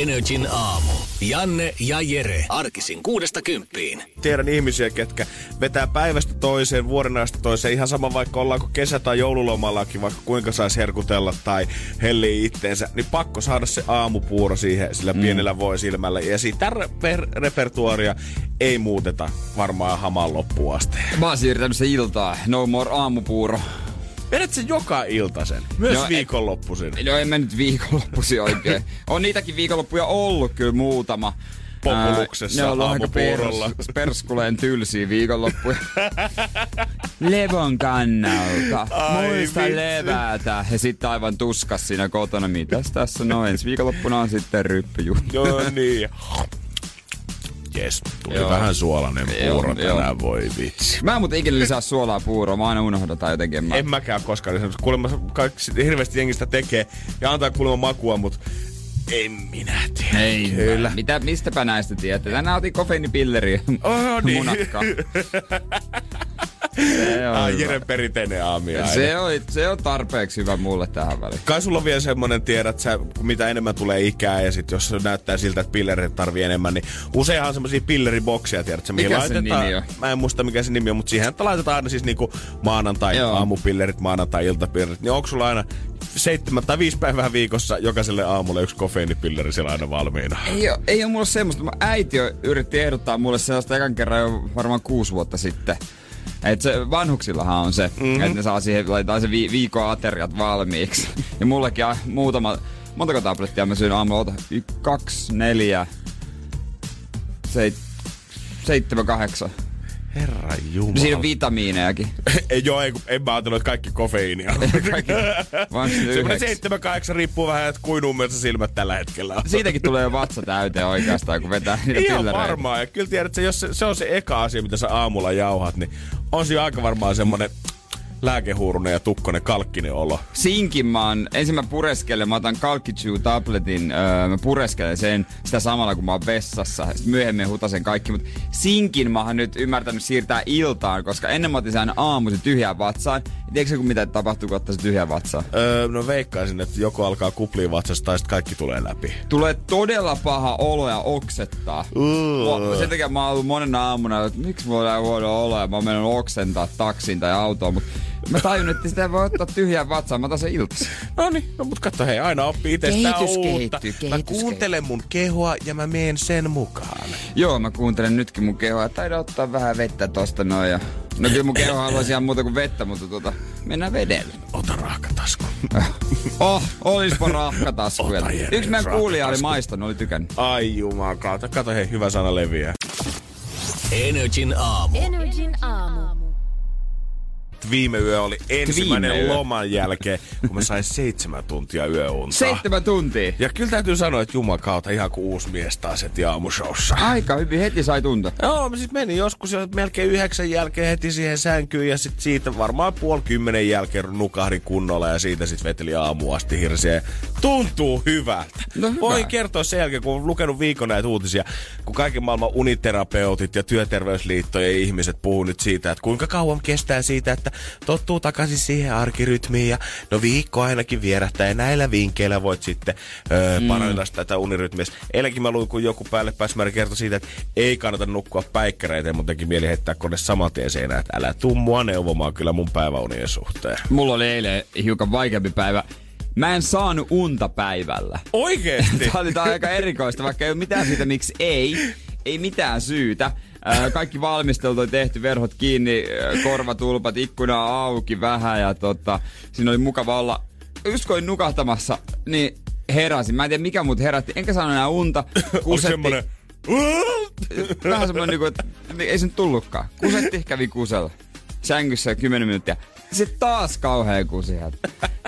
Energin aamu. Janne ja Jere. Arkisin kuudesta kymppiin. Tiedän ihmisiä, ketkä vetää päivästä toiseen, vuoden ajasta toiseen. Ihan sama vaikka ollaanko kesä- tai joululomallakin, vaikka kuinka saisi herkutella tai helliä itteensä. Niin pakko saada se aamupuuro siihen sillä pienellä voisilmällä. Ja siitä reper- repertuaria ei muuteta varmaan hamaan loppuun asti. Mä oon siirtänyt se iltaa. No more aamupuuro. Vedät sen joka iltasen, myös No, no, viikonloppuisin. No en mä nyt viikonloppusi oikein. On niitäkin viikonloppuja ollut kyllä muutama. Populuksessa Ää, ne on aamupuurolla. pers, perskuleen tylsiä viikonloppuja. Levon kannalta. Ai Muista vitsi. levätä. Ja sitten aivan tuskas siinä kotona. Mitäs tässä no ensi viikonloppuna on sitten ryppyjuttu. Joo niin. Jes, tuli Joo. vähän suolainen Joo, puuro joo. tänään, voi vitsi. Mä en muuten ikinä lisää suolaa puuroon. Mä aina unohdan tai jotenkin. Mä... En mäkään koskaan lisänyt. Kuulemma kaikki hirveästi jengistä tekee ja antaa kuulemma makua, mutta en minä tiedä. Ei, Kyllä. Mitä, mistäpä näistä tiedätte? Tänään otin kofeiinipilleriä. Oh, niin. Munakkaa. Se on, Ai hyvä. Jeren perinteinen aamia. se, on, se on tarpeeksi hyvä mulle tähän väliin. Kai sulla on vielä semmonen tiedät, sä, kun mitä enemmän tulee ikää ja sit jos se näyttää siltä, että pillerit tarvii enemmän, niin useinhan on semmosia pilleribokseja, tiedät sä, mihin Mikä laitetaan. nimi on? Mä en muista mikä se nimi on, mutta siihen että laitetaan aina siis niinku maanantai Joo. aamupillerit, maanantai iltapillerit. Niin onko sulla aina seitsemän tai viisi päivää viikossa jokaiselle aamulle yksi kofeiinipilleri siellä aina valmiina? Ei ole, ei ole mulla semmoista. Mä äiti yritti ehdottaa mulle sellaista ekan kerran jo varmaan kuusi vuotta sitten. Et se, vanhuksillahan on se, Mhm. mm-hmm. että ne saa siihen, laitetaan se vi- viikon ateriat valmiiksi. Ja mullekin on muutama, montako tablettia mä syön aamulla, ota, y- kaksi, neljä, seit, seitsemän, kahdeksan. Herra Jumala. Siinä on vitamiinejakin. ei, joo, ei, kun- en mä ajatellut, että kaikki kofeiinia. Kaikki, vaan Semmoinen yhdeksi. seitsemän, kahdeksan riippuu vähän, että kuin ummessa silmät tällä hetkellä on. Siitäkin tulee vatsa täyteen oikeastaan, kun vetää niitä Ihan pillereitä. varmaan. Ja kyllä tiedät, että jos se, se on se eka asia, mitä sä aamulla jauhat, niin on siinä aika varmaan semmonen lääkehuurunen ja tukkonen kalkkinen olo. Sinkin mä oon, ensin mä pureskelen, mä otan tabletin, öö, mä pureskelen sen sitä samalla kun mä oon vessassa. Sitten myöhemmin hutasen kaikki, mutta sinkin mä oon nyt ymmärtänyt siirtää iltaan, koska ennen mä otin sen aamuisin tyhjään vatsaan. Tiedätkö kun mitä tapahtuu, kun ottaa se tyhjään vatsaan? Öö, no veikkaisin, että joku alkaa kupliin vatsasta tai sitten kaikki tulee läpi. Tulee todella paha olo ja oksettaa. Uh. Mä- Sen takia mä oon ollut monena aamuna, että miksi mulla on huono olo ja mä oon mennyt oksentaa taksiin tai autoon, mutta mä tajun, että sitä voi ottaa tyhjään vatsaan, mä otan sen iltaisin. No niin, no mut katso hei, aina oppii itsestään Kehitys uutta. kehittyy, mä kehitys kuuntelen mun kehoa ja mä meen sen mukaan. Joo, mä kuuntelen nytkin mun kehoa. Taida ottaa vähän vettä tosta noin. Ja... No kyllä mun keho haluaisi ihan muuta kuin vettä, mutta tota, mennään vedellä. Ota rahkatasku. Oh, olispa rahkatasku. Ota vielä. Jere, Yksi meidän kuulija oli maistanut, oli tykännyt. Ai jumakauta, kato hei, hyvä sana leviää. Energin aamu. Energin aamu. Viime yö oli ensimmäinen Viime yö. loman jälkeen, kun mä sain seitsemän tuntia yöunta. Seitsemän tuntia. Ja kyllä täytyy sanoa, että jumakauta ihan kuin uusi mies taas heti aamushowssa. Aika hyvin, heti sai tuntea. Joo, mä siis menin joskus jo melkein yhdeksän jälkeen heti siihen sänkyyn ja sit siitä varmaan puoli kymmenen jälkeen nukahdin kunnolla ja siitä sit veteli aamu asti hirsiä. Tuntuu hyvältä. No hyvä. Voin kertoa sen jälkeen, kun on lukenut viikon näitä uutisia, kun kaiken maailman uniterapeutit ja työterveysliittojen ihmiset puhuu nyt siitä, että kuinka kauan kestää siitä, että tottuu takaisin siihen arkirytmiin ja no viikko ainakin vierähtää ja näillä vinkkeillä voit sitten öö, mm. parantaa tätä unirytmiä. Eilenkin mä luin, kun joku päälle pääsmäärä kertoi siitä, että ei kannata nukkua päikkäreitä mun teki mieli heittää kone saman tien seinään, että älä tuu mua neuvomaan kyllä mun päiväunien suhteen. Mulla oli eilen hiukan vaikeampi päivä. Mä en saanut unta päivällä. Oikeesti? Tämä oli tää aika erikoista, vaikka ei ole mitään siitä, miksi ei. Ei mitään syytä. Kaikki valmistelut on tehty, verhot kiinni, korvatulpat, ikkuna auki vähän ja tota, siinä oli mukava olla. Olin nukahtamassa, niin heräsin. Mä en tiedä mikä mut herätti, enkä saanut enää unta. Kusetti. semmonen... Vähän semmonen niinku, että ei se nyt tullutkaan. Kusetti, kävi kusella. Sängyssä 10 minuuttia. Sitten taas kauhea kusihat.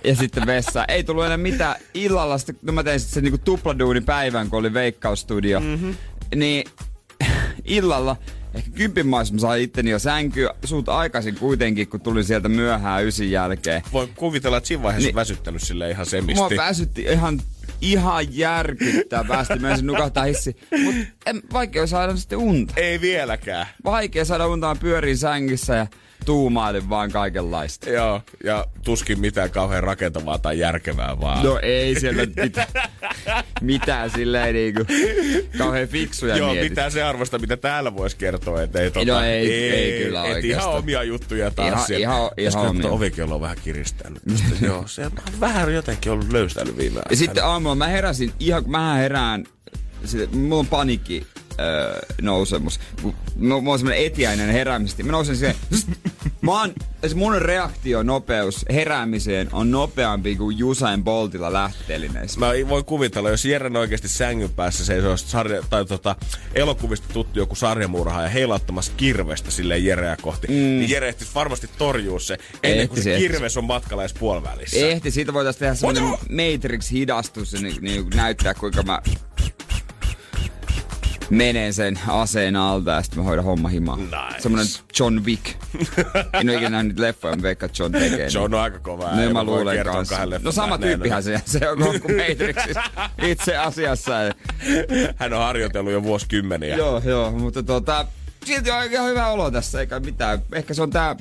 Ja sitten vessa. Ei tullut enää mitään. Illalla sitten, no mä tein sitten sen niinku tupladuuni päivän, kun oli Veikkausstudio. Mm-hmm. Niin illalla ehkä kympin maissa mä sain itteni jo sänkyä suut aikaisin kuitenkin, kun tulin sieltä myöhään ysin jälkeen. Voi kuvitella, että siinä vaiheessa niin, väsyttänyt sille ihan semisti. Mua väsytti ihan ihan järkyttävästi. Mä ensin nukahtaa hissi. Mut en, vaikea saada sitten unta. Ei vieläkään. Vaikea saada unta, pyörin sängyssä ja tuumailin vaan kaikenlaista. Joo, ja tuskin mitään kauhean rakentavaa tai järkevää vaan. No ei siellä mitään, mitään silleen niinku kauhean fiksuja Joo, mietit. mitään se arvosta, mitä täällä voisi kertoa. Että ei, tota, No ei- ei kyllä et oikeastaan. ihan omia juttuja taas Ihan- siellä. ihan- ihan omia. ovikello on vähän kiristänyt. Joo, se on vähän jotenkin ollut löystänyt viime Ja aikoina. sitten aamulla mä heräsin, ihan mä herään, sit, mulla on panikki öö, nousemus. Kun Mulla mulla on semmonen etiäinen heräämisesti. Mä nousen siihen. Mä oon, se mun reaktionopeus heräämiseen on nopeampi kuin Usain Boltilla lähteelineissä. Mä voin kuvitella, jos Jeren oikeasti sängyn päässä se sarja, tai tota, elokuvista tuttu joku sarjamurha ja heilauttamassa kirvestä silleen Jereä kohti, mm. niin Jere ehtisi varmasti torjua se ennen kuin Ehtisi, se ehtisi. kirves on matkalla edes puolivälissä. Ehti, siitä voitaisiin tehdä semmonen Matrix-hidastus ja niin, niin näyttää kuinka mä menen sen aseen alta ja sitten mä hoidan homma himaa. Nice. Semmonen John Wick. en ole ikinä nähnyt leffoja, mutta veikkaan, John tekee. niin. John on aika kova. No mä luulen kanssa. No sama tyyppihän se, se on kuin Matrixissa itse asiassa. Hän on harjoitellut jo vuosikymmeniä. joo, joo, mutta tota, silti on ihan hyvä olo tässä, eikä mitään. Ehkä se on tää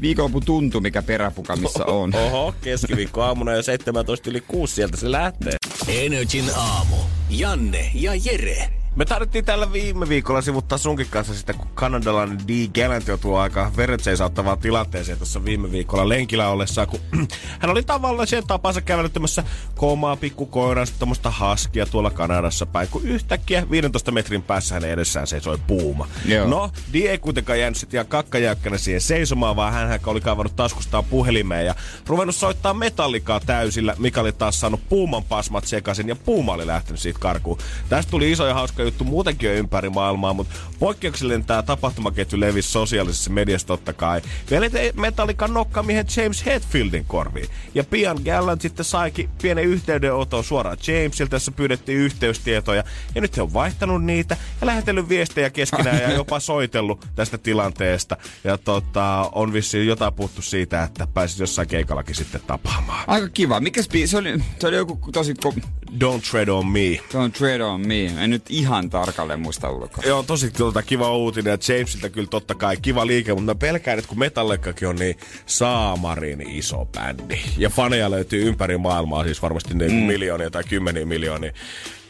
viikonlopun tuntu, mikä peräpukamissa on. Oho, keskiviikko aamuna jo 17 yli 6 sieltä se lähtee. Energin aamu. Janne ja Jere. Me tarvittiin tällä viime viikolla sivuttaa sunkin kanssa sitä, kun kanadalainen D. Gallant joutui aika veretseisattavaan tilanteeseen tuossa viime viikolla lenkillä ollessaan, kun hän oli tavallaan sen tapansa kävelyttämässä koomaa pikkukoiran, tuommoista haskia tuolla Kanadassa päin, kun yhtäkkiä 15 metrin päässä hänen edessään seisoi puuma. Joo. No, D ei kuitenkaan jäänyt sitten ihan kakkajäykkänä siihen seisomaan, vaan hän oli kaivannut taskustaan puhelimeen ja ruvennut soittaa metallikaa täysillä, mikä oli taas saanut puuman pasmat sekaisin ja puuma oli lähtenyt siitä karkuun. Tästä tuli iso ja hauska juttu muutenkin jo ympäri maailmaa, mutta poikkeuksellinen tämä tapahtumaketju levisi sosiaalisessa mediassa totta kai. Vielä te Metallican nokkamiehen James Hetfieldin korviin. Ja pian Gallant sitten saikin pienen yhteydenoton suoraan Jamesilta, jossa pyydettiin yhteystietoja. Ja nyt he on vaihtanut niitä ja lähetellyt viestejä keskenään ja jopa soitellut tästä tilanteesta. Ja tota, on vissiin jotain puhuttu siitä, että pääsisi jossain keikallakin sitten tapaamaan. Aika kiva. Mikä spi- se oli, se oli joku tosi ko- Don't tread on me. Don't tread on me. En nyt ihan tarkalleen muista ulkoa. Joo, tosi kyllä kiva uutinen ja Jamesilta kyllä totta kai kiva liike, mutta mä pelkään, että kun Metallicakin on niin saamarin iso bändi ja faneja löytyy ympäri maailmaa, siis varmasti niin mm. miljoonia tai kymmeniä miljoonia,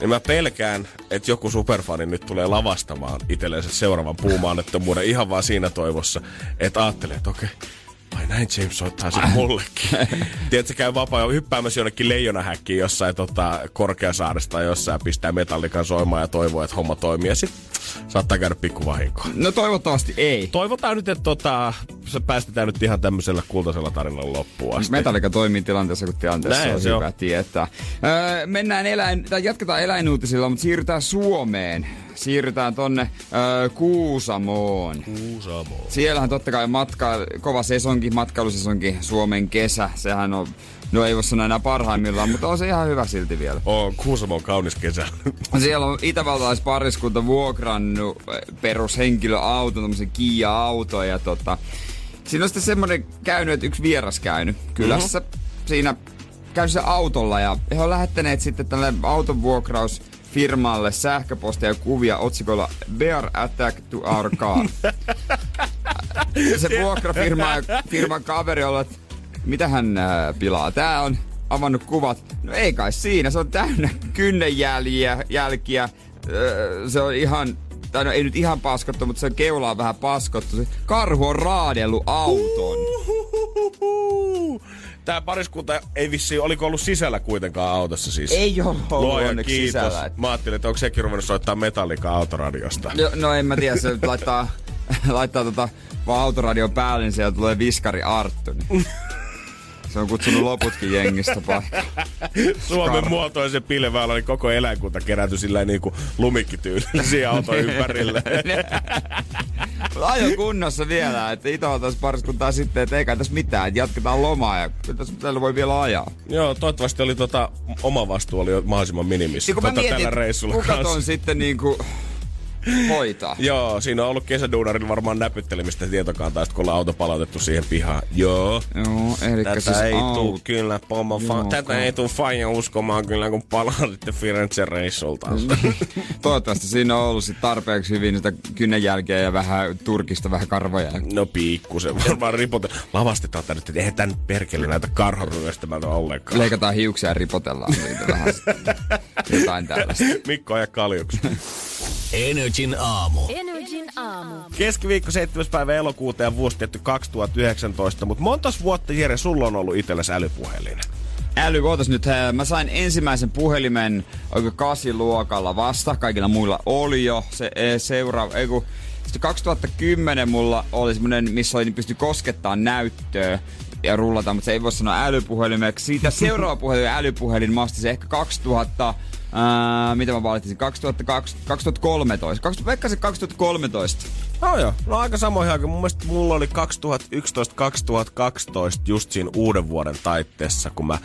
niin mä pelkään, että joku superfani nyt tulee lavastamaan itsellensä seuraavan puumaannettomuuden ihan vaan siinä toivossa, että ajattelee, että okei, Ai näin James soittaa sen mullekin. Tiedätkö, käy vapaa hyppäämässä jonnekin leijonahäkkiin jossain tota, Korkeasaaresta jossain pistää metallikan soimaan ja toivoo, että homma toimii. Ja sit saattaa käydä pikku vahinkoa. No toivottavasti ei. Toivotaan nyt, että tota, se päästetään nyt ihan tämmöisellä kultaisella tarinalla loppuun asti. Metallika toimii tilanteessa, kun tilanteessa Näin on se on. hyvä tietää. Öö, mennään eläin, tai jatketaan eläinuutisilla, mutta siirrytään Suomeen. Siirrytään tonne öö, Kuusamoon. Kuusamo. Siellähän totta kai matka, kova sesonki, matkailusesonki, Suomen kesä. Sehän on, no ei voi sanoa enää parhaimmillaan, mutta on se ihan hyvä silti vielä. On, Kuusamo on kaunis kesä. Siellä on itävaltalaispariskunta vuokrannut perushenkilöauton, tämmöisen Kia-auto ja tota, siinä on sitten semmoinen käynyt, että yksi vieras käynyt kylässä. Mm-hmm. Siinä käynyt se autolla ja he on lähettäneet sitten tälle autonvuokraus firmalle sähköpostia ja kuvia otsikolla Bear Attack to our car. se vuokrafirma firman kaveri on, että mitä hän ää, pilaa. Tää on avannut kuvat. No ei kai siinä, se on täynnä kynnenjäljiä, jälkiä. Öö, se on ihan, tai no ei nyt ihan paskottu, mutta se keula on vähän paskottu. Karhu on raadellut auton. Tää pariskunta ei vissi, oliko ollut sisällä kuitenkaan autossa siis? Ei ole ollut Luojan onneksi kiitos. sisällä. Mä ajattelin, että onko sekin ruvennut soittaa Metallica autoradiosta. No, no en mä tiedä, se laittaa, laittaa tota vaan autoradion päälle, niin sieltä tulee viskari Arttu. Niin. Se on kutsunut loputkin jengistä paikalle. Suomen Scar. muotoisen pilveellä oli koko eläinkunta kerätty sillä niin kuin lumikkityylisiä auton ympärille. Ajo kunnossa vielä, että Itävaltaisessa pariskuntaa sitten, että ei kai tässä mitään, että jatketaan lomaa ja kyllä tässä tällä voi vielä ajaa. Joo, toivottavasti oli tota, oma vastuu oli jo mahdollisimman minimissä mä tota, mietin, tällä reissulla kuka kanssa. on sitten niinku hoitaa. Joo, siinä on ollut kesäduunarilla varmaan näpyttelemistä tietokantaa, kun ollaan auto palautettu siihen pihaan. Joo. Joo, eli Tätä siis ei au- tuu kyllä pommo fa- Tätä ka- ei tuu faija uskomaan kyllä, kun palautitte Firenzen reissulta. Toivottavasti siinä on ollut sit tarpeeksi hyvin sitä kynnenjälkeä ja vähän turkista, vähän karvoja. No pikkusen varmaan ripote. Lavastetaan tänne, että eihän tän perkele näitä karhon ryöstämältä ollenkaan. Leikataan hiuksia ja ripotellaan niitä vähän. Jotain tällaista. Mikko aja kaljuksi. Energin aamu. Energin aamu. Keskiviikko 7. päivä elokuuta ja vuosi tietty 2019, mutta montas vuotta Jere sulla on ollut itsellesi älypuhelin? Äly, ootas nyt. Mä sain ensimmäisen puhelimen oikein kasiluokalla vasta. Kaikilla muilla oli jo se e, seuraava. Ei kun, sitten 2010 mulla oli semmonen, missä oli, niin pystyi koskettaa näyttöä ja rullata, mutta se ei voi sanoa älypuhelimeksi. Siitä seuraava puhelin, älypuhelin, mä ostin se ehkä 2000, ää, mitä mä valitsin, 2002, 2013. 20, vaikka se 2013. No joo, no aika samoin aikaan. Mun mielestä mulla oli 2011-2012 just siinä uuden vuoden taitteessa, kun mä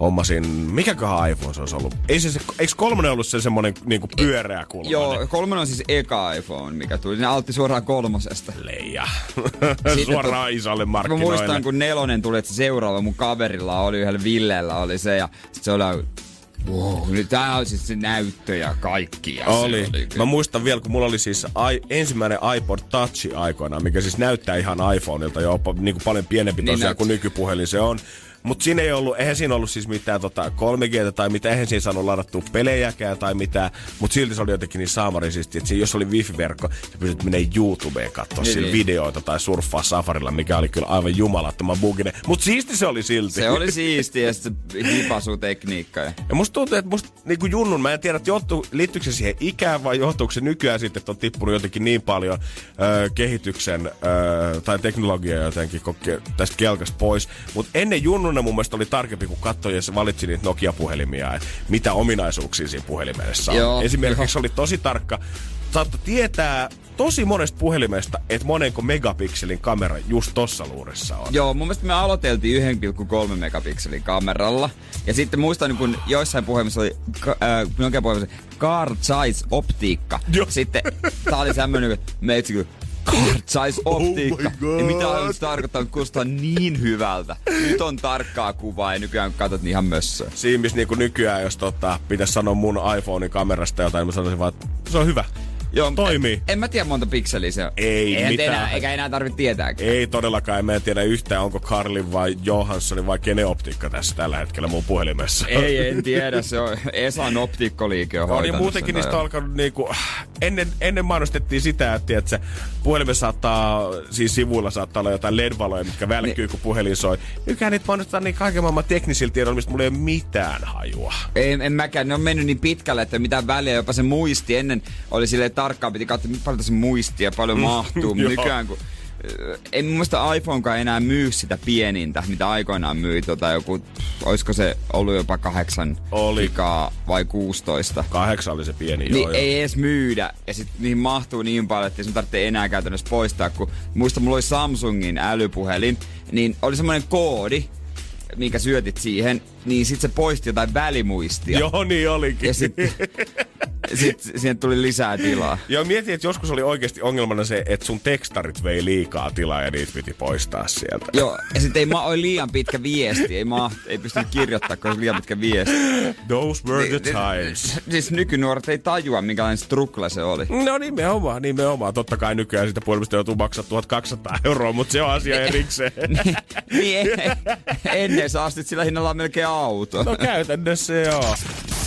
hommasin, mikäköhän iPhone se olisi ollut? Ei se, se eikö kolmonen ollut se semmonen niinku pyöreä kulma? Joo, kolmonen on siis eka iPhone, mikä tuli. Ne altti suoraan kolmosesta. Leija. Suoraan isolle Mä markkinoille. muistan, kun nelonen tuli, että se seuraava mun kaverilla oli, yhdellä Villellä oli se, ja sit se oli, wow, nyt tää on siis se näyttö ja kaikki. Ja Oli. Se oli Mä muistan vielä, kun mulla oli siis ai, ensimmäinen iPod Touch aikoinaan, mikä siis näyttää ihan iPhoneilta jo niin kuin paljon pienempi Niin tosiaan näyt- kuin nykypuhelin se on. Mutta siinä ei ollut, eihän siinä ollut siis mitään tota 3G tai mitä, eihän siinä saanut ladattua pelejäkään tai mitään, mutta silti se oli jotenkin niin saamarisisti, että jos oli wifi-verkko, sä pystyt menemään YouTubeen katsoa Niin, niin. videoita tai surffaa Safarilla, mikä oli kyllä aivan jumalattoman buginen. Mutta siisti se oli silti. Se oli siisti ja sit se hipasutekniikka. Ja... Ja musta tuntuu, että musta niinku junnun, mä en tiedä, että johtuu, liittyykö se siihen ikään vai johtuuko se nykyään sitten, että on tippunut jotenkin niin paljon ö, kehityksen ö, tai teknologiaa jotenkin tästä kelkasta pois. Mutta ennen junnuna mun mielestä oli tarkempi, kun katsoi ja se valitsi niitä Nokia-puhelimia, että mitä ominaisuuksia siinä puhelimessa on. Joo, Esimerkiksi oli tosi tarkka, saattoi tietää tosi monesta puhelimesta, että monenko megapikselin kamera just tossa luurissa on. Joo, mun mielestä me aloiteltiin 1,3 megapikselin kameralla. Ja sitten muistan, kun joissain puhelimissa oli, äh, Nokia puhelimissa, car size optiikka. Joo. Sitten tää oli semmonen, että meitsi kyllä, car size optiikka. Oh ja mitä on tarkoittaa, että kuulostaa niin hyvältä. Nyt on tarkkaa kuvaa ja nykyään kun katsot niin ihan mössöä. siinä missä niinku nykyään, jos tota, pitäisi sanoa mun iPhonein kamerasta jotain, niin mä sanoisin vaan, että se on hyvä. Joo, Toimii. En, en mä tiedä monta pikseliä se on. Ei Eihän mitään. Enää, eikä enää tarvitse tietääkään. Ei todellakaan, en tiedä yhtään, onko Karlin vai Johanssonin vai kenen optiikka tässä tällä hetkellä mun puhelimessa. Ei, en tiedä. Se on Esan optikkoliike on ja hoitanut muutenkin niistä on alkanut niinku, ennen, ennen mainostettiin sitä, että, että se puhelimessa saattaa, siis sivuilla saattaa olla jotain LED-valoja, mitkä välkkyy, Niin. kun puhelin soi. Nykyään niitä mainostetaan niin kaiken maailman teknisillä tiedoilla, mistä mulla ei ole mitään hajua. Ei, en mäkään. Ne on mennyt niin pitkälle, että mitään väliä. Jopa se muisti. Ennen oli silleen tarkkaan, piti katsoa, paljon tässä muistia paljon mahtuu. Mutta Joo. nykyään, kun ei mun mielestä iPhonekaan enää myy sitä pienintä, mitä aikoinaan myi. Tota, joku, olisiko se ollut jopa kahdeksan Oli. gigaa vai 16. Kahdeksan oli se pieni, Niin joo, joo. ei edes myydä. Ja sit niihin mahtuu niin paljon, että ei sun tarvitse enää käytännössä poistaa. Kun muista, mulla oli Samsungin älypuhelin, niin oli semmoinen koodi, minkä syötit siihen, niin sit se poisti jotain välimuistia. Joo, niin olikin. Ja sitten sit siihen tuli lisää tilaa. Joo, mietin, että joskus oli oikeasti ongelmana se, että sun tekstarit vei liikaa tilaa ja niitä piti poistaa sieltä. Joo, ja sitten ei ma- oli liian pitkä viesti, ei, ma- ei pystynyt kirjoittamaan, kun oli liian pitkä viesti. Those were the Niin, times. Siis nykynuoret ei tajua, minkälainen struggle se oli. No nimenomaan, nimenomaan. Totta kai nykyään sitä puhelimesta joutuu maksaa 1200 euroa, mutta se on asia erikseen. niin, ennen sä astit sillä hinnalla melkein auto. No käytännössä joo.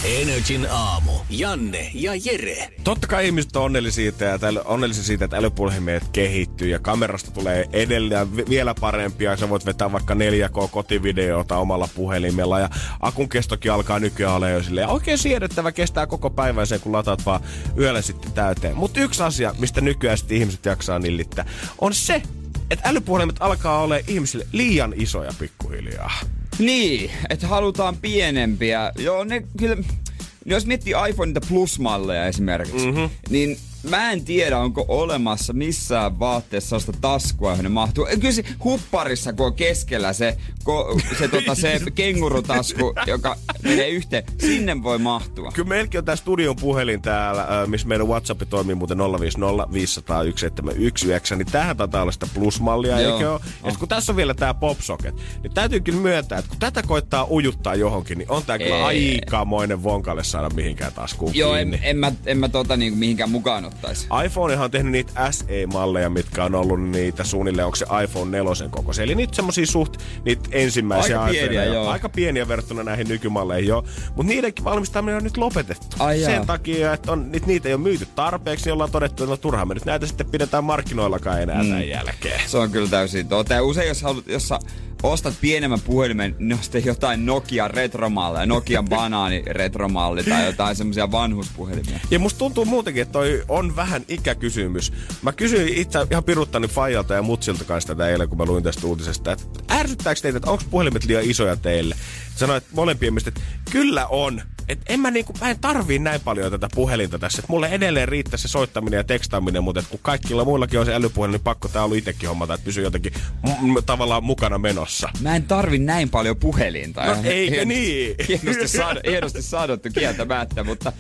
Energin aamu. Janne ja Jere. Totta kai ihmiset on onnellisia siitä, ja täl- onnellisia siitä, että älypuhelimet kehittyy ja kamerasta tulee edelleen vi- vielä parempia. Sä voit vetää vaikka 4K-kotivideota omalla puhelimella ja akun kestokin alkaa nykyään olla jo silleen oikein siedettävä, kestää koko päivän sen, kun lataat vaan yöllä sitten täyteen. Mutta yksi asia, mistä nykyään sitten ihmiset jaksaa nillittää, on se, että älypuhelimet alkaa olla ihmisille liian isoja pikkuhiljaa. Niin, että halutaan pienempiä. Joo, ne kyllä... Jos miettii iPhoneita Plus-malleja esimerkiksi, mm-hmm. niin mä en tiedä, onko olemassa missään vaatteessa sellaista taskua, johon ne mahtuu. Kyllä se hupparissa, kun on keskellä se, ko, se, tota, se kengurutasku, joka menee yhteen, sinne voi mahtua. Kyllä meilläkin on tää studion puhelin täällä, missä meidän WhatsApp toimii muuten 050 500 1719, niin tähän taitaa olla sitä plusmallia, Joo. eikö ole? Ja sit kun tässä on vielä tää popsocket, niin täytyy kyllä myöntää, että kun tätä koittaa ujuttaa johonkin, niin on tää kyllä Ei. aikamoinen vonkalle saada mihinkään taskuun Joo, en, en, mä, en mä tota niinku mihinkään mukaan ottaisi. iPhonehan on tehnyt niitä SE-malleja, mitkä on ollut niitä suunnilleen, onko se iPhone 4 kokoisia. Eli niitä semmosia suht, niitä ensimmäisiä Aika pieniä, iPhoneja. joo. Aika pieniä verrattuna näihin nykymalleihin jo. Mutta niidenkin valmistaminen on nyt lopetettu. Ai jaa. Sen takia, että on, niitä, niitä ei ole myyty tarpeeksi, niin ollaan todettu, että no, turhaan me nyt näitä sitten pidetään markkinoillakaan enää mm. tämän jälkeen. Se on kyllä täysin totta. Ja usein jos, haluat, jos sä ostat pienemmän puhelimen, niin on sitten jotain Nokia retromalleja, Nokian banaani retromalli tai jotain semmoisia vanhuspuhelimia. Ja musta tuntuu muutenkin, että toi on vähän ikäkysymys. Mä kysyin itse ihan piruttani Fajalta ja Mutsilta kanssa tätä eilen, kun mä luin tästä uutisesta, että ärsyttääkö teitä, että onko puhelimet liian isoja teille? Sanoit molempien mielestä, että kyllä on. Että en mä, niinku, mä en tarvii näin paljon tätä puhelinta tässä. Että mulle edelleen riittää se soittaminen ja tekstaaminen, mutta et kun kaikilla muillakin on se älypuhelin, niin pakko tää ollut itsekin hommata, että pysyy jotenkin m- tavallaan mukana menossa. Mä en tarvi näin paljon puhelinta. No, eikö niin? Hienosti, saada, hienosti sanottu kieltämättä, mutta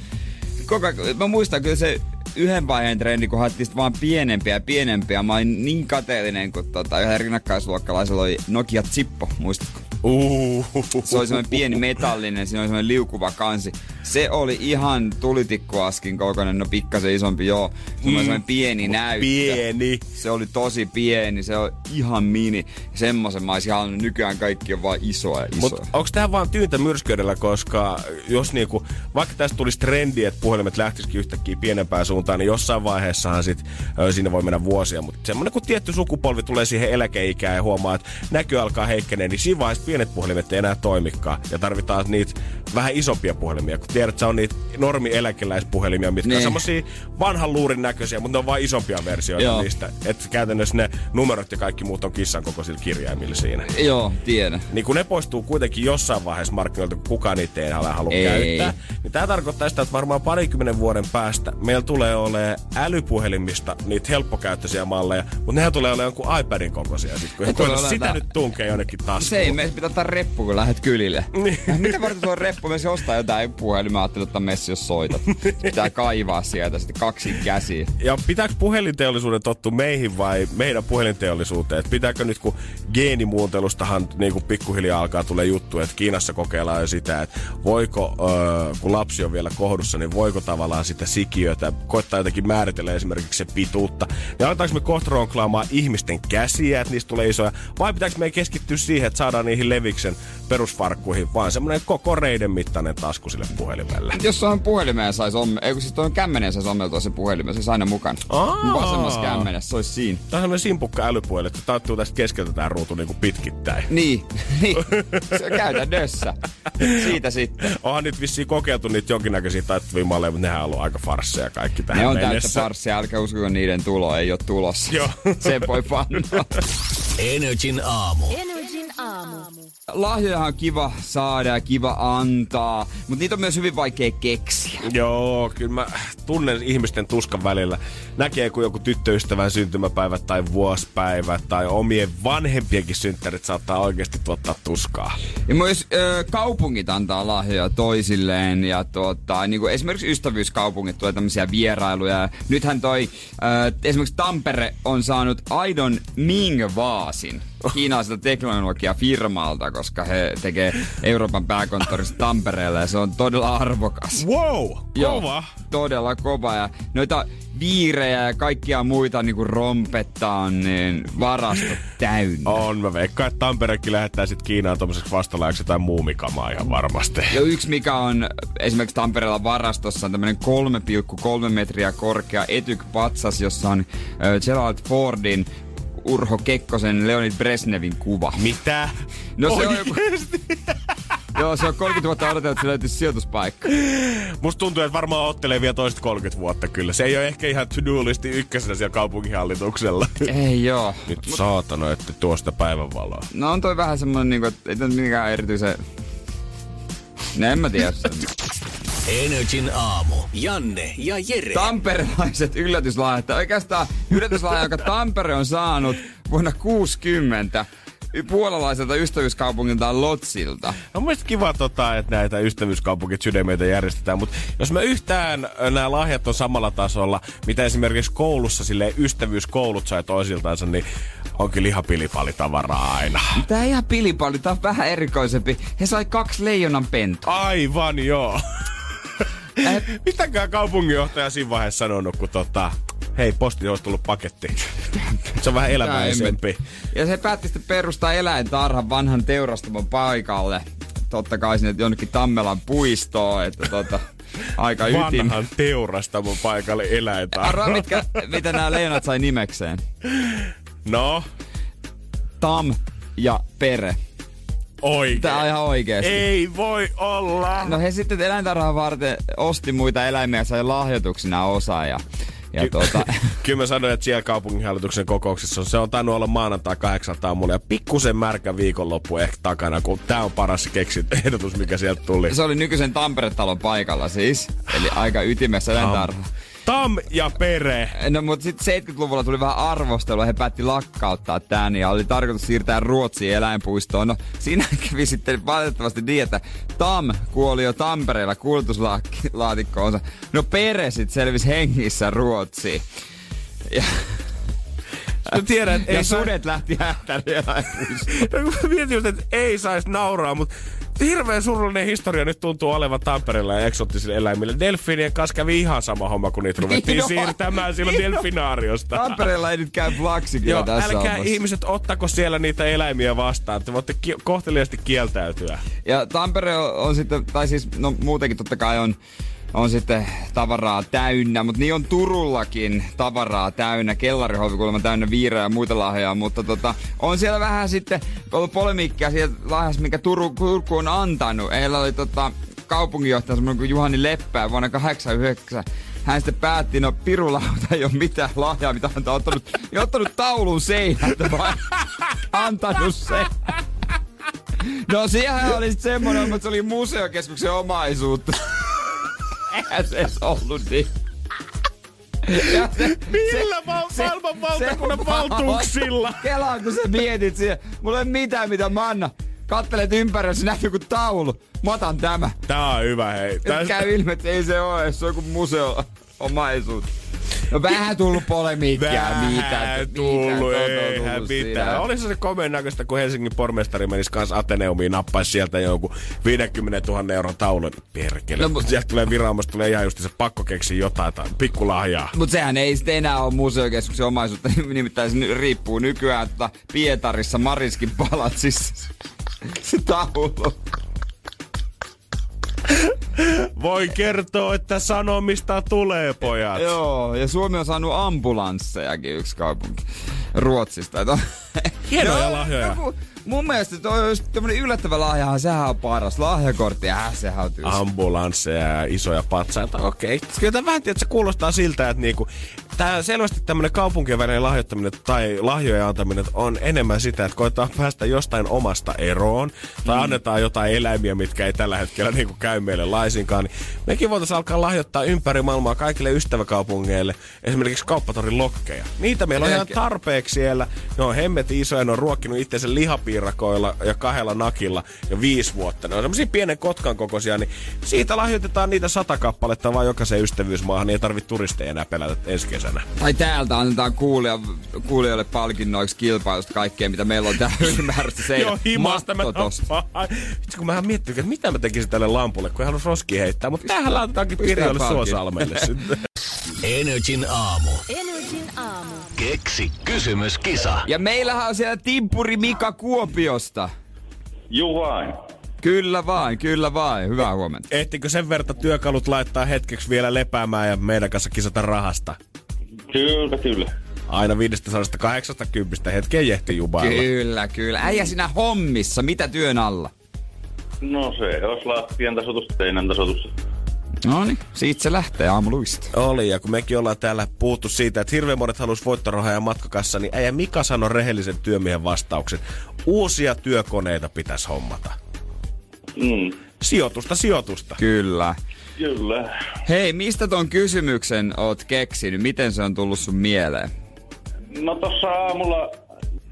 koko, mä muistan kyllä se yhden vaiheen trendi, kun haettiin sit vaan pienempiä ja pienempiä. Mä olin niin kateellinen, kun tota, yhden rinnakkaisluokkalaisella oli Nokia Zippo, muistatko? Uh. Se oli semmoinen pieni metallinen, siinä oli semmoinen liukuva kansi. Se oli ihan tulitikkuaskin kokoinen, no pikkasen isompi joo. Se oli semmoinen pieni näyttö. Pieni. Se oli tosi pieni, se oli ihan mini. Semmoisen mä olisin halunnut, nykyään kaikki on vaan isoja ja isoja. Mutta onko tämä vaan tyyntä myrskyydellä, koska jos niinku, vaikka tästä tulisi trendi, että puhelimet lähtisikin yhtäkkiä pienempään suuntaan, niin jossain vaiheessahan sit, ö, siinä voi mennä vuosia. Mutta semmoinen kun tietty sukupolvi tulee siihen eläkeikään ja huomaa, että näkö alkaa heikkenee, niin siinä vaiheessa pienet puhelimet ei enää toimikaan. Ja tarvitaan niitä vähän isompia puhelimia. Kun tiedät, että se on niitä normi eläkeläispuhelimia, mitkä on Niin. semmosia vanhan luurin näköisiä, mutta ne on vain isompia versioita Joo. niistä. Että käytännössä ne numerot ja kaikki muut on kissan kokoisilla kirjaimilla siinä. Joo, tiedän. Niin kun ne poistuu kuitenkin jossain vaiheessa markkinoilta, kun kukaan niitä ei enää halua Ei. käyttää, niin tämä tarkoittaa sitä, että varmaan parikymmenen vuoden päästä meillä tulee olemaan älypuhelimista niitä helppokäyttöisiä malleja, mutta nehän tulee olemaan jonkun iPadin kokoisia. Sit, kun kun sitä tää- nyt tunkee jonnekin taskuun. Se ei, me pitää ottaa reppu, kun lähdet kylille. Niin. Mitä varten tuo reppu? Me ostaa jotain puhelimia, mä ajattelin ottaa messi, jos soitat. Pitää kaivaa sieltä sitten kaksin käsiin. Ja pitääkö puhelinteollisuuden tottu meihin vai meidän puhelinteollisuuteen? Et pitääkö nyt, kun geenimuuntelustahan niin kuin pikkuhiljaa alkaa tulee juttu, että Kiinassa kokeillaan jo sitä, että voiko, öö, kun lapsi on vielä kohdussa, niin voiko tavallaan sitä sikiötä koittaa jotenkin määritellä esimerkiksi se pituutta. Ja aletaanko me kohta ronklaamaan ihmisten käsiä, että niistä tulee isoja, vai pitääkö meidän keskittyä siihen, että saadaan niihin leviksen perusfarkkuihin, vaan semmoinen koko reiden mittainen tasku sille puhelimelle. Jos se on puhelimeen saisi omme, ei kun siis tuon kämmeneen saisi ommeltua se puhelimen, se olisi aina mukana. Aa. Vasemmassa kämmenessä, se olisi siinä. Tämä on semmoinen simpukka älypuhelin, että taittuu tästä keskeltä tää ruutu niin kuin pitkittäin. Niin, niin. Se on käytännössä. Siitä sitten. Onhan nyt vissiin kokeiltu niitä jonkinnäköisiä taittuvia malleja, mutta nehän on ollut aika farsseja kaikki tähän Ne on täyttä mennessä. farssia, älkää uskoko niiden tulo, ei ole tulossa. Joo. Sen voi panna. Energin aamu. Energin aamu. Lahjoja on kiva saada ja kiva antaa, mutta niitä on myös hyvin vaikea keksiä. Joo, kyllä mä tunnen ihmisten tuskan välillä. Näkee, kun joku tyttöystävän syntymäpäivät tai vuosipäivät tai omien vanhempienkin synttärit saattaa oikeasti tuottaa tuskaa. Ja myös ö, kaupungit antaa lahjoja toisilleen ja tuota, niin kuin esimerkiksi ystävyyskaupungit tulee tämmöisiä vierailuja. Ja Nythän toi ö, esimerkiksi Tampere on saanut aidon Ming-vaasin kiinalaiselta teknologiafirmalta, koska he tekee Euroopan pääkonttorista Tampereelle ja se on todella arvokas. Wow, Joo, kova. todella kova. Ja noita viirejä ja kaikkia muita niin kuin rompetta on niin varastot täynnä. On, mä veikkaan, että Tamperekin lähettää sit Kiinaan tommoseksi vastalaajaksi jotain muumikamaa ihan varmasti. Ja yksi, mikä on esimerkiksi Tampereella varastossa, on tämmönen 3,3 metriä korkea Etyk-patsas, jossa on Gerald Fordin, Urho Kekkosen, Leonid Brezhnevin kuva. Mitä? No se on joku... Joo, se on 30 vuotta odoteltu, että se löytyisi sijoituspaikka. Musta tuntuu, että varmaan ottelee vielä toiset 30 vuotta kyllä. Se ei ole ehkä ihan to-do-listi ykkösenä siellä kaupunginhallituksella. Ei joo. Nyt saatana, että tuosta päivänvaloa. No on toi vähän semmonen niinku, että ei mikään erityisen... No en mä tiedä. Energin aamu. Janne ja Jere. Tamperelaiset yllätyslahjat. Oikeastaan yllätyslahja, joka Tampere on saanut vuonna 60 puolalaiselta ystävyyskaupungilta Lotsilta. On mielestäni kiva, tota, että näitä ystävyyskaupungit sydämeitä järjestetään, mutta jos me yhtään nämä lahjat on samalla tasolla, mitä esimerkiksi koulussa sille ystävyyskoulut sai toisiltansa, niin on kyllä ihan pilipalitavaraa aina. Tää ihan pilipali, tää on vähän erikoisempi. He sai kaksi leijonan pentua. Aivan joo. Mitäkään kaupunginjohtaja siinä vaiheessa sanonut, kun tota, hei, posti olisi tullut paketti. Se on vähän elämäisempi. Ja se päätti sitten perustaa eläintarhan vanhan teurastamon paikalle. Totta kai sinne jonnekin Tammelan puistoon, että tota, aika ytin. Vanhan teurastamon paikalle eläintarha. Arvaa, mitkä, mitä nämä leijonat sai nimekseen. No? Tam ja Pere. Oikein. Tää on ihan oikeesti. Ei voi olla. No he sitten eläintarhaa varten osti muita eläimiä ja sai lahjoituksina osa ja ja Ky- tuota... Kyllä mä sanoin, että siellä kaupunginhallituksen kokouksessa se on tainnut olla maanantai 800 aamulla ja pikkusen märkä viikonloppu ehkä takana, kun tää on paras keksit ehdotus, mikä sieltä tuli. Se oli nykyisen Tampere-talon paikalla siis, eli aika ytimessä eläintarha. Tam ja Pere. No mutta sitten 70-luvulla tuli vähän arvostelua, he päätti lakkauttaa tän ja oli tarkoitus siirtää Ruotsiin eläinpuistoon. No siinä kävi sitten valitettavasti niin, että Tam kuoli jo Tampereella kultuslaatikkoonsa. No Pere sitten selvisi hengissä Ruotsiin. Ja Mä tiedän, että ja ei sudet lähti hähtäri eläinpuistoon. Mietin just, että ei saisi nauraa, mutta hirveän surullinen historia nyt tuntuu olevan Tampereella ja eksottisille eläimille. Delfiinien kanssa kävi ihan sama homma, kun niitä ruvettiin Joo. siirtämään silloin delfinaariosta. Tampereella ei nyt käy flaksi kyllä Joo, tässä älkää hommassa. ihmiset ottako siellä niitä eläimiä vastaan. Te voitte ki- kohteliaasti kieltäytyä. Ja Tampere on, on sitten, tai siis no muutenkin totta kai on, on sitten tavaraa täynnä, mutta niin on Turullakin tavaraa täynnä. Kellarihovi kuulemma täynnä viireä ja muita lahjoja, mutta tota, on siellä vähän sitten ollut polemiikkia siitä lahjasta, mikä Turu, Turku on antanut. Heillä oli tota, kaupunginjohtaja semmoinen kuin Juhani Leppää vuonna 89. Hän sitten päätti, no pirulauta ei ole mitään lahjaa, mitä hän on ottanut, ja ottanut taulun seinältä, vaan antanut sen. No siihen oli sitten semmoinen, mutta se oli museokeskuksen omaisuutta. Eihän se edes ollut niin. Ja se- Millä se- val- se- maailman valtakunnan se- valtuuksilla? Kelaa, kun sä mietit siihen. Mulla ei mitään, mitä mä annan. Kattelet ympärillä, se näkyy kuin taulu. Mä otan tämä. Tää on hyvä, hei. Tästä- käy ilmi, että ei se ole, se on kuin museo omaisuus. No vähän tullut polemiikkia. Vähän mitä, tullut, mitä, eihän mitään. Olisi se komeen näköistä, kun Helsingin pormestari menisi kanssa Ateneumiin, nappaisi sieltä jonkun 50 000 euron taulun. Perkele. No, mut- Sieltä tulee viraamasta, tulee ihan just se pakko keksiä jotain, tai pikkulahjaa. Mutta sehän ei sitten enää ole museokeskuksen omaisuutta, nimittäin se riippuu nykyään tota Pietarissa Mariskin palatsissa. Se taulu. Voi kertoa, että sanomista tulee, pojat. Joo, ja Suomi on saanut ambulanssejakin yksi kaupunki Ruotsista. On- Hienoja Joo, lahjoja. joku- Mun mielestä toi olisi tämmönen yllättävä lahjahan, sehän on paras. Lahjakortti, äh, sehän on tylsä. ambulansseja ja isoja patsaita. Okei. Kyllä tämä vähän, että se kuulostaa siltä, että niinku, tää selvästi tämmöinen kaupunkien välinen lahjoittaminen tai lahjojen antaminen on enemmän sitä, että koetaan päästä jostain omasta eroon tai Mm. annetaan jotain eläimiä, mitkä ei tällä hetkellä niinku käy meille laisinkaan. Niin mekin voitaisiin alkaa lahjoittaa ympäri maailmaa kaikille ystäväkaupungeille esimerkiksi kauppatorin lokkeja. Niitä meillä on ihan tarpeeksi siellä. Ne on hemmetin isoja, ne on ruokkinut itsensä lihapiirakoilla ja kahdella nakilla jo viisi vuotta. Ne on semmosia pienen kotkan kokoisia, niin siitä lahjoitetaan niitä sata kappaletta vaan jokaiseen ystävyysmaahan, niin ei tarvitse turisteja enää pelätä ensi kesänä. Tai täältä annetaan kuulija, kuulijoille palkinnoiksi kilpailusta kaikkea, mitä meillä on täällä ylimääräistä se Joo, himasta mä. Vitsi, kun mä miettinyt, että mitä mä tekisin tälle lampulle, kun ei halus roskia heittää, mutta tähän laitetaankin Pirjolle. Suosalmelle sitten. Energin aamu. Energin aamu. Keksi kysymyskisa. Ja meillähän on siellä Timpuri Mika Kuopiosta. Juu vain. Kyllä vain, kyllä vain. Hyvää huomenta. Ehtikö sen verta työkalut laittaa hetkeksi vielä lepäämään ja meidän kanssa kisata rahasta? Kyllä, kyllä. Aina 580 hetken jehti jubailla. Kyllä, kyllä. Äijä sinä hommissa. Mitä työn alla? No se olisi lattian tasoitus, teinän tasoitus. No niin, siitä se lähtee aamuluista. Oli, ja kun mekin ollaan täällä puhuttu siitä, että hirveän monet haluaisi voittorahaa ja matkakassa, niin äijä Mika sanoi rehellisen työmiehen vastauksen. Uusia työkoneita pitäisi hommata. Mm. Sijoitusta, sijoitusta. Kyllä. Kyllä. Hei, mistä ton kysymyksen oot keksinyt? Miten se on tullut sun mieleen? No tossa aamulla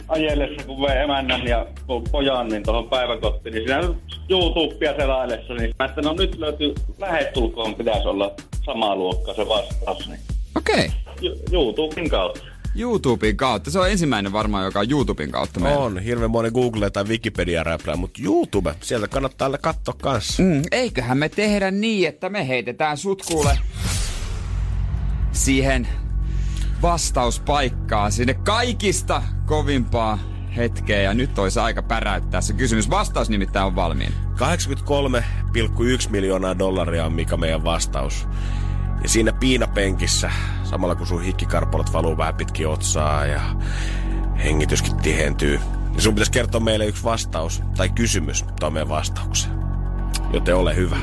ajellessa, kun vei emännän ja po- pojan niin tuohon päiväkotiin, niin siinä YouTubea selaillessa, niin mä että no nyt löytyy lähetulkoon pitäisi olla sama luokka se vastaus, niin Okei. Okay. YouTuben kautta. YouTuben kautta. Se on ensimmäinen varmaan, joka on YouTuben kautta meillä. On, hirveän moni Google tai Wikipedia räplää, mutta YouTube, sieltä kannattaa katsoa kanssa. Mm, eiköhän me tehdä niin, että me heitetään sut kuule siihen vastauspaikkaan, sinne kaikista kovimpaa hetkeä. Ja nyt olisi aika päräyttää se kysymys. Vastaus nimittäin on valmiin. 83,1 miljoonaa dollaria on mikä meidän vastaus. Ja siinä piinapenkissä, samalla kun sun hikkikarpalot valuu vähän pitkin otsaa ja hengityskin tihentyy, niin sun pitäisi kertoa meille yksi vastaus tai kysymys tuon meidän vastaukseen. Joten ole hyvä.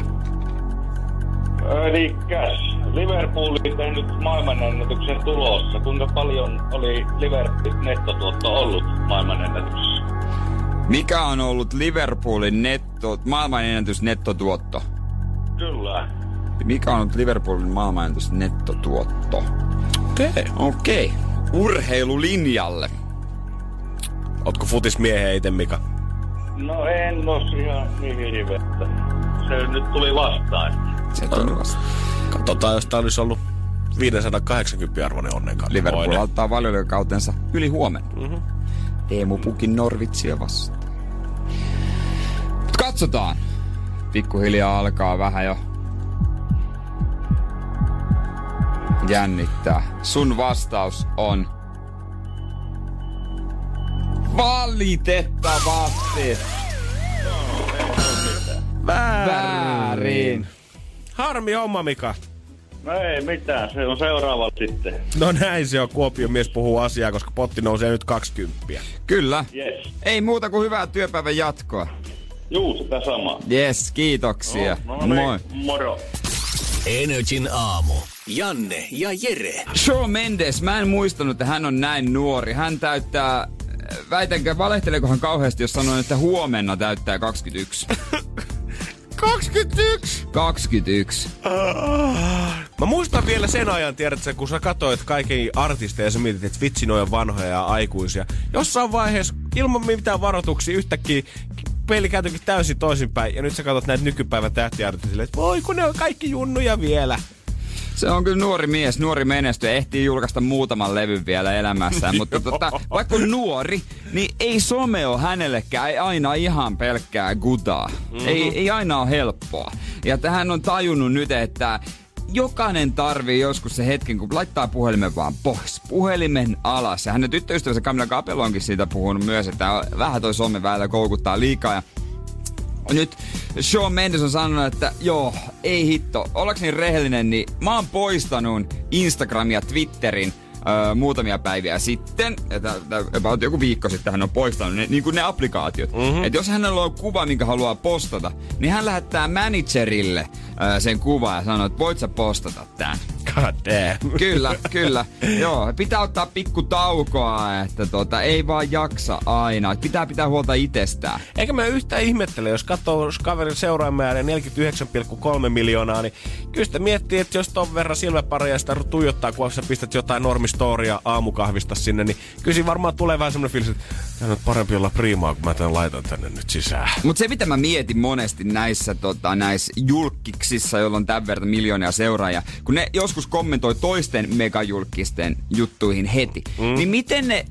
Elikkäs, Liverpool on tehnyt maailmanennätyksen tulossa. Kuinka paljon oli Liverpoolin nettotuotto ollut maailmanennätyksessä? Mikä on ollut Liverpoolin netto, maailmanennätys nettotuotto? Kyllä. Mikä on Liverpoolin maailmanennätys nettotuotto? Okei. Okay. Okei. Okay. Urheilulinjalle. Ootko futismiehiä itse, Mika? No en oo ihan niin hirvettä. Se nyt tuli vastaan. Se on vasta. Katsotaan, jos tää olisi ollut 580 arvoinen onnenkaan. Liverpool aloittaa valioliikautensa yli huomenna. Mm-hmm. Teemu Pukin Norvitsia vastaan. Mut katsotaan. Pikkuhiljaa alkaa vähän jo jännittää. Sun vastaus on valitettavasti väärin. Harmi homma, Mika. No ei mitään, se on seuraava sitten. No näin se on, Kuopion mies puhuu asiaa, koska potti nousee nyt 20. Kyllä. Yes. Ei muuta kuin hyvää työpäivän jatkoa. Juu, sitä samaa. Yes, kiitoksia. No, no niin, Moi. moro. Energin aamu. Janne ja Jere. Shawn Mendes, mä en muistanut, että hän on näin nuori. Hän täyttää, väitänkö, valehteleeko hän kauheasti, jos sanoin, että huomenna täyttää 21. 21! 21. Mä muistan vielä sen ajan, tiedätkö, kun sä katsoit kaiken artisteja ja sä mietit, että vitsi, noin vanhoja ja aikuisia. Jossain vaiheessa, ilman mitään varoituksia, yhtäkkiä peli kääntyikin täysin toisinpäin. Ja nyt sä katsot näitä nykypäivän tähtiartisteja silleen, että voi kun ne on kaikki junnuja vielä. Se on kyllä nuori mies, nuori menestyjä, ehtii julkaista muutaman levyn vielä elämässään, mutta tota, vaikka on nuori, niin ei some ole hänellekään ei aina ihan pelkkää gutaa. Mm-hmm. Ei, ei aina ole helppoa. Ja tähän on tajunnut nyt, että jokainen tarvii joskus se hetken, kun laittaa puhelimen vaan pois. Puhelimen alas. Ja hänen tyttöystävänsä Camilla Capello onkin siitä puhunut myös, että vähän toi some välillä koukuttaa liikaa. Ja nyt Shawn Mendes on sanonut, että joo, ei hitto. Ollakseni rehellinen, niin mä oon poistanut Instagram ja Twitterin öö, muutamia päiviä sitten, että about joku viikko sitten hän on poistanut ne, niin kuin ne applikaatiot. Mm-hmm. Että jos hänellä on kuva, minkä haluaa postata, niin hän lähettää managerille öö, sen kuvan ja sanoo, että voit sä postata tämän. God damn. Kyllä, kyllä. Joo, pitää ottaa pikku taukoa, että tota, ei vaan jaksa aina. Pitää pitää huolta itsestään. Eikä mä yhtään ihmettele, jos katsoo kaverin seuraajamäärä 49,3 miljoonaa, niin kyllä sitä miettii, että jos ton verran silmäpareja sitä tuijottaa, kun sä pistät jotain normistoria aamukahvista sinne, niin kyllä varmaan tulee vähän semmoinen fiilis, että on parempi olla priimaa, kun mä tämän laitan tänne nyt sisään. Mutta se, mitä mä mietin monesti näissä, tota, näissä julkiksissa, joilla on tämän verran miljoonia seuraajia, kun ne joskus kommentoi toisten megajulkisten juttuihin heti, mm. niin miten ne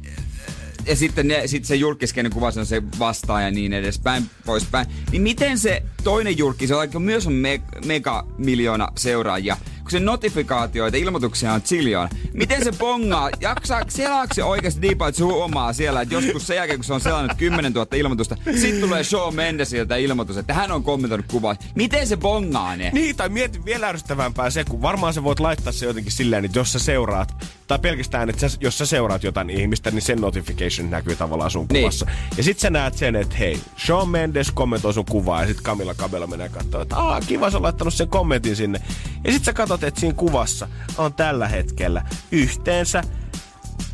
ja sitten ne, sit se julkiskeinen kuva on se vastaan ja niin edespäin, poispäin. Niin miten se toinen julkis, jolla myös on me, mega miljoona seuraajia, kun se notifikaatioita, ilmoituksia on ziljoon. Miten se bongaa? Jaksaa, selaako se oikeasti niin paljon, että se huomaa siellä, että joskus sen jälkeen, kun se on selannut 10 000 ilmoitusta, sitten tulee Shawn Mendesiltä ilmoitus, että hän on kommentoinut kuvaa. Miten se bongaa ne? Niin, tai mieti vielä ärsyttävämpää se, kun varmaan sä voit laittaa se jotenkin silleen, että jos sä seuraat, tai pelkästään, että sä, jos sä seuraat jotain ihmistä, niin sen notification näkyy tavallaan sun Niin. kuvassa. Ja sit sä näet sen, että hei, Shawn Mendes kommentoi sun kuvaa, ja sit Camilla Cabello menee katsoa, että aah, kiva sä oot laittanut sen kommentin sinne. Ja sit sä katsot, että siinä kuvassa. On tällä hetkellä yhteensä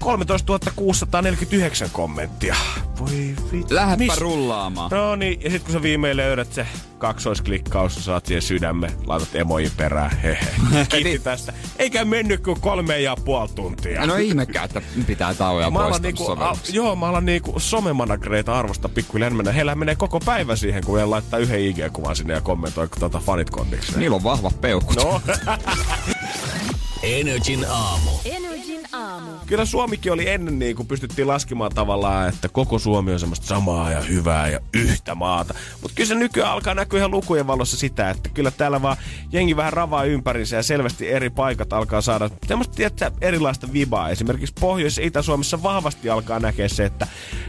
13 649 kommenttia. Voi vittu. Lähdepä Mis- rullaamaan. No niin, ja sit kun sä viimein löydät se kaksoisklikkaus, sä saat siihen sydämme, laitat emojin perään, hehe. Kiitti tästä. Eikä mennyt kuin kolme ja puoli tuntia. No ihmekään, että pitää tauoja poistaa niinku, a, joo, mä alan niinku somemanagereita arvosta pikkuhiljaa enemmän. Heillä menee koko päivä siihen, kun he laittaa yhden IG-kuvan sinne ja kommentoi tuota fanit kondikseen. Niillä on vahvat peukut. No, Energin aamu. Energin aamu. kyllä Suomikin oli ennen niin kuin pystyttiin laskemaan tavallaan, että koko Suomi on semmoista samaa ja hyvää ja yhtä maata. Mutta kyllä se nykyään alkaa näkyä ihan lukujen valossa sitä, että kyllä täällä vaan jengi vähän ravaa ympärinsä ja selvästi eri paikat alkaa saada semmoista tietää, erilaista vibaa. Esimerkiksi Pohjois- ja Itä-Suomessa vahvasti alkaa näkeä se, että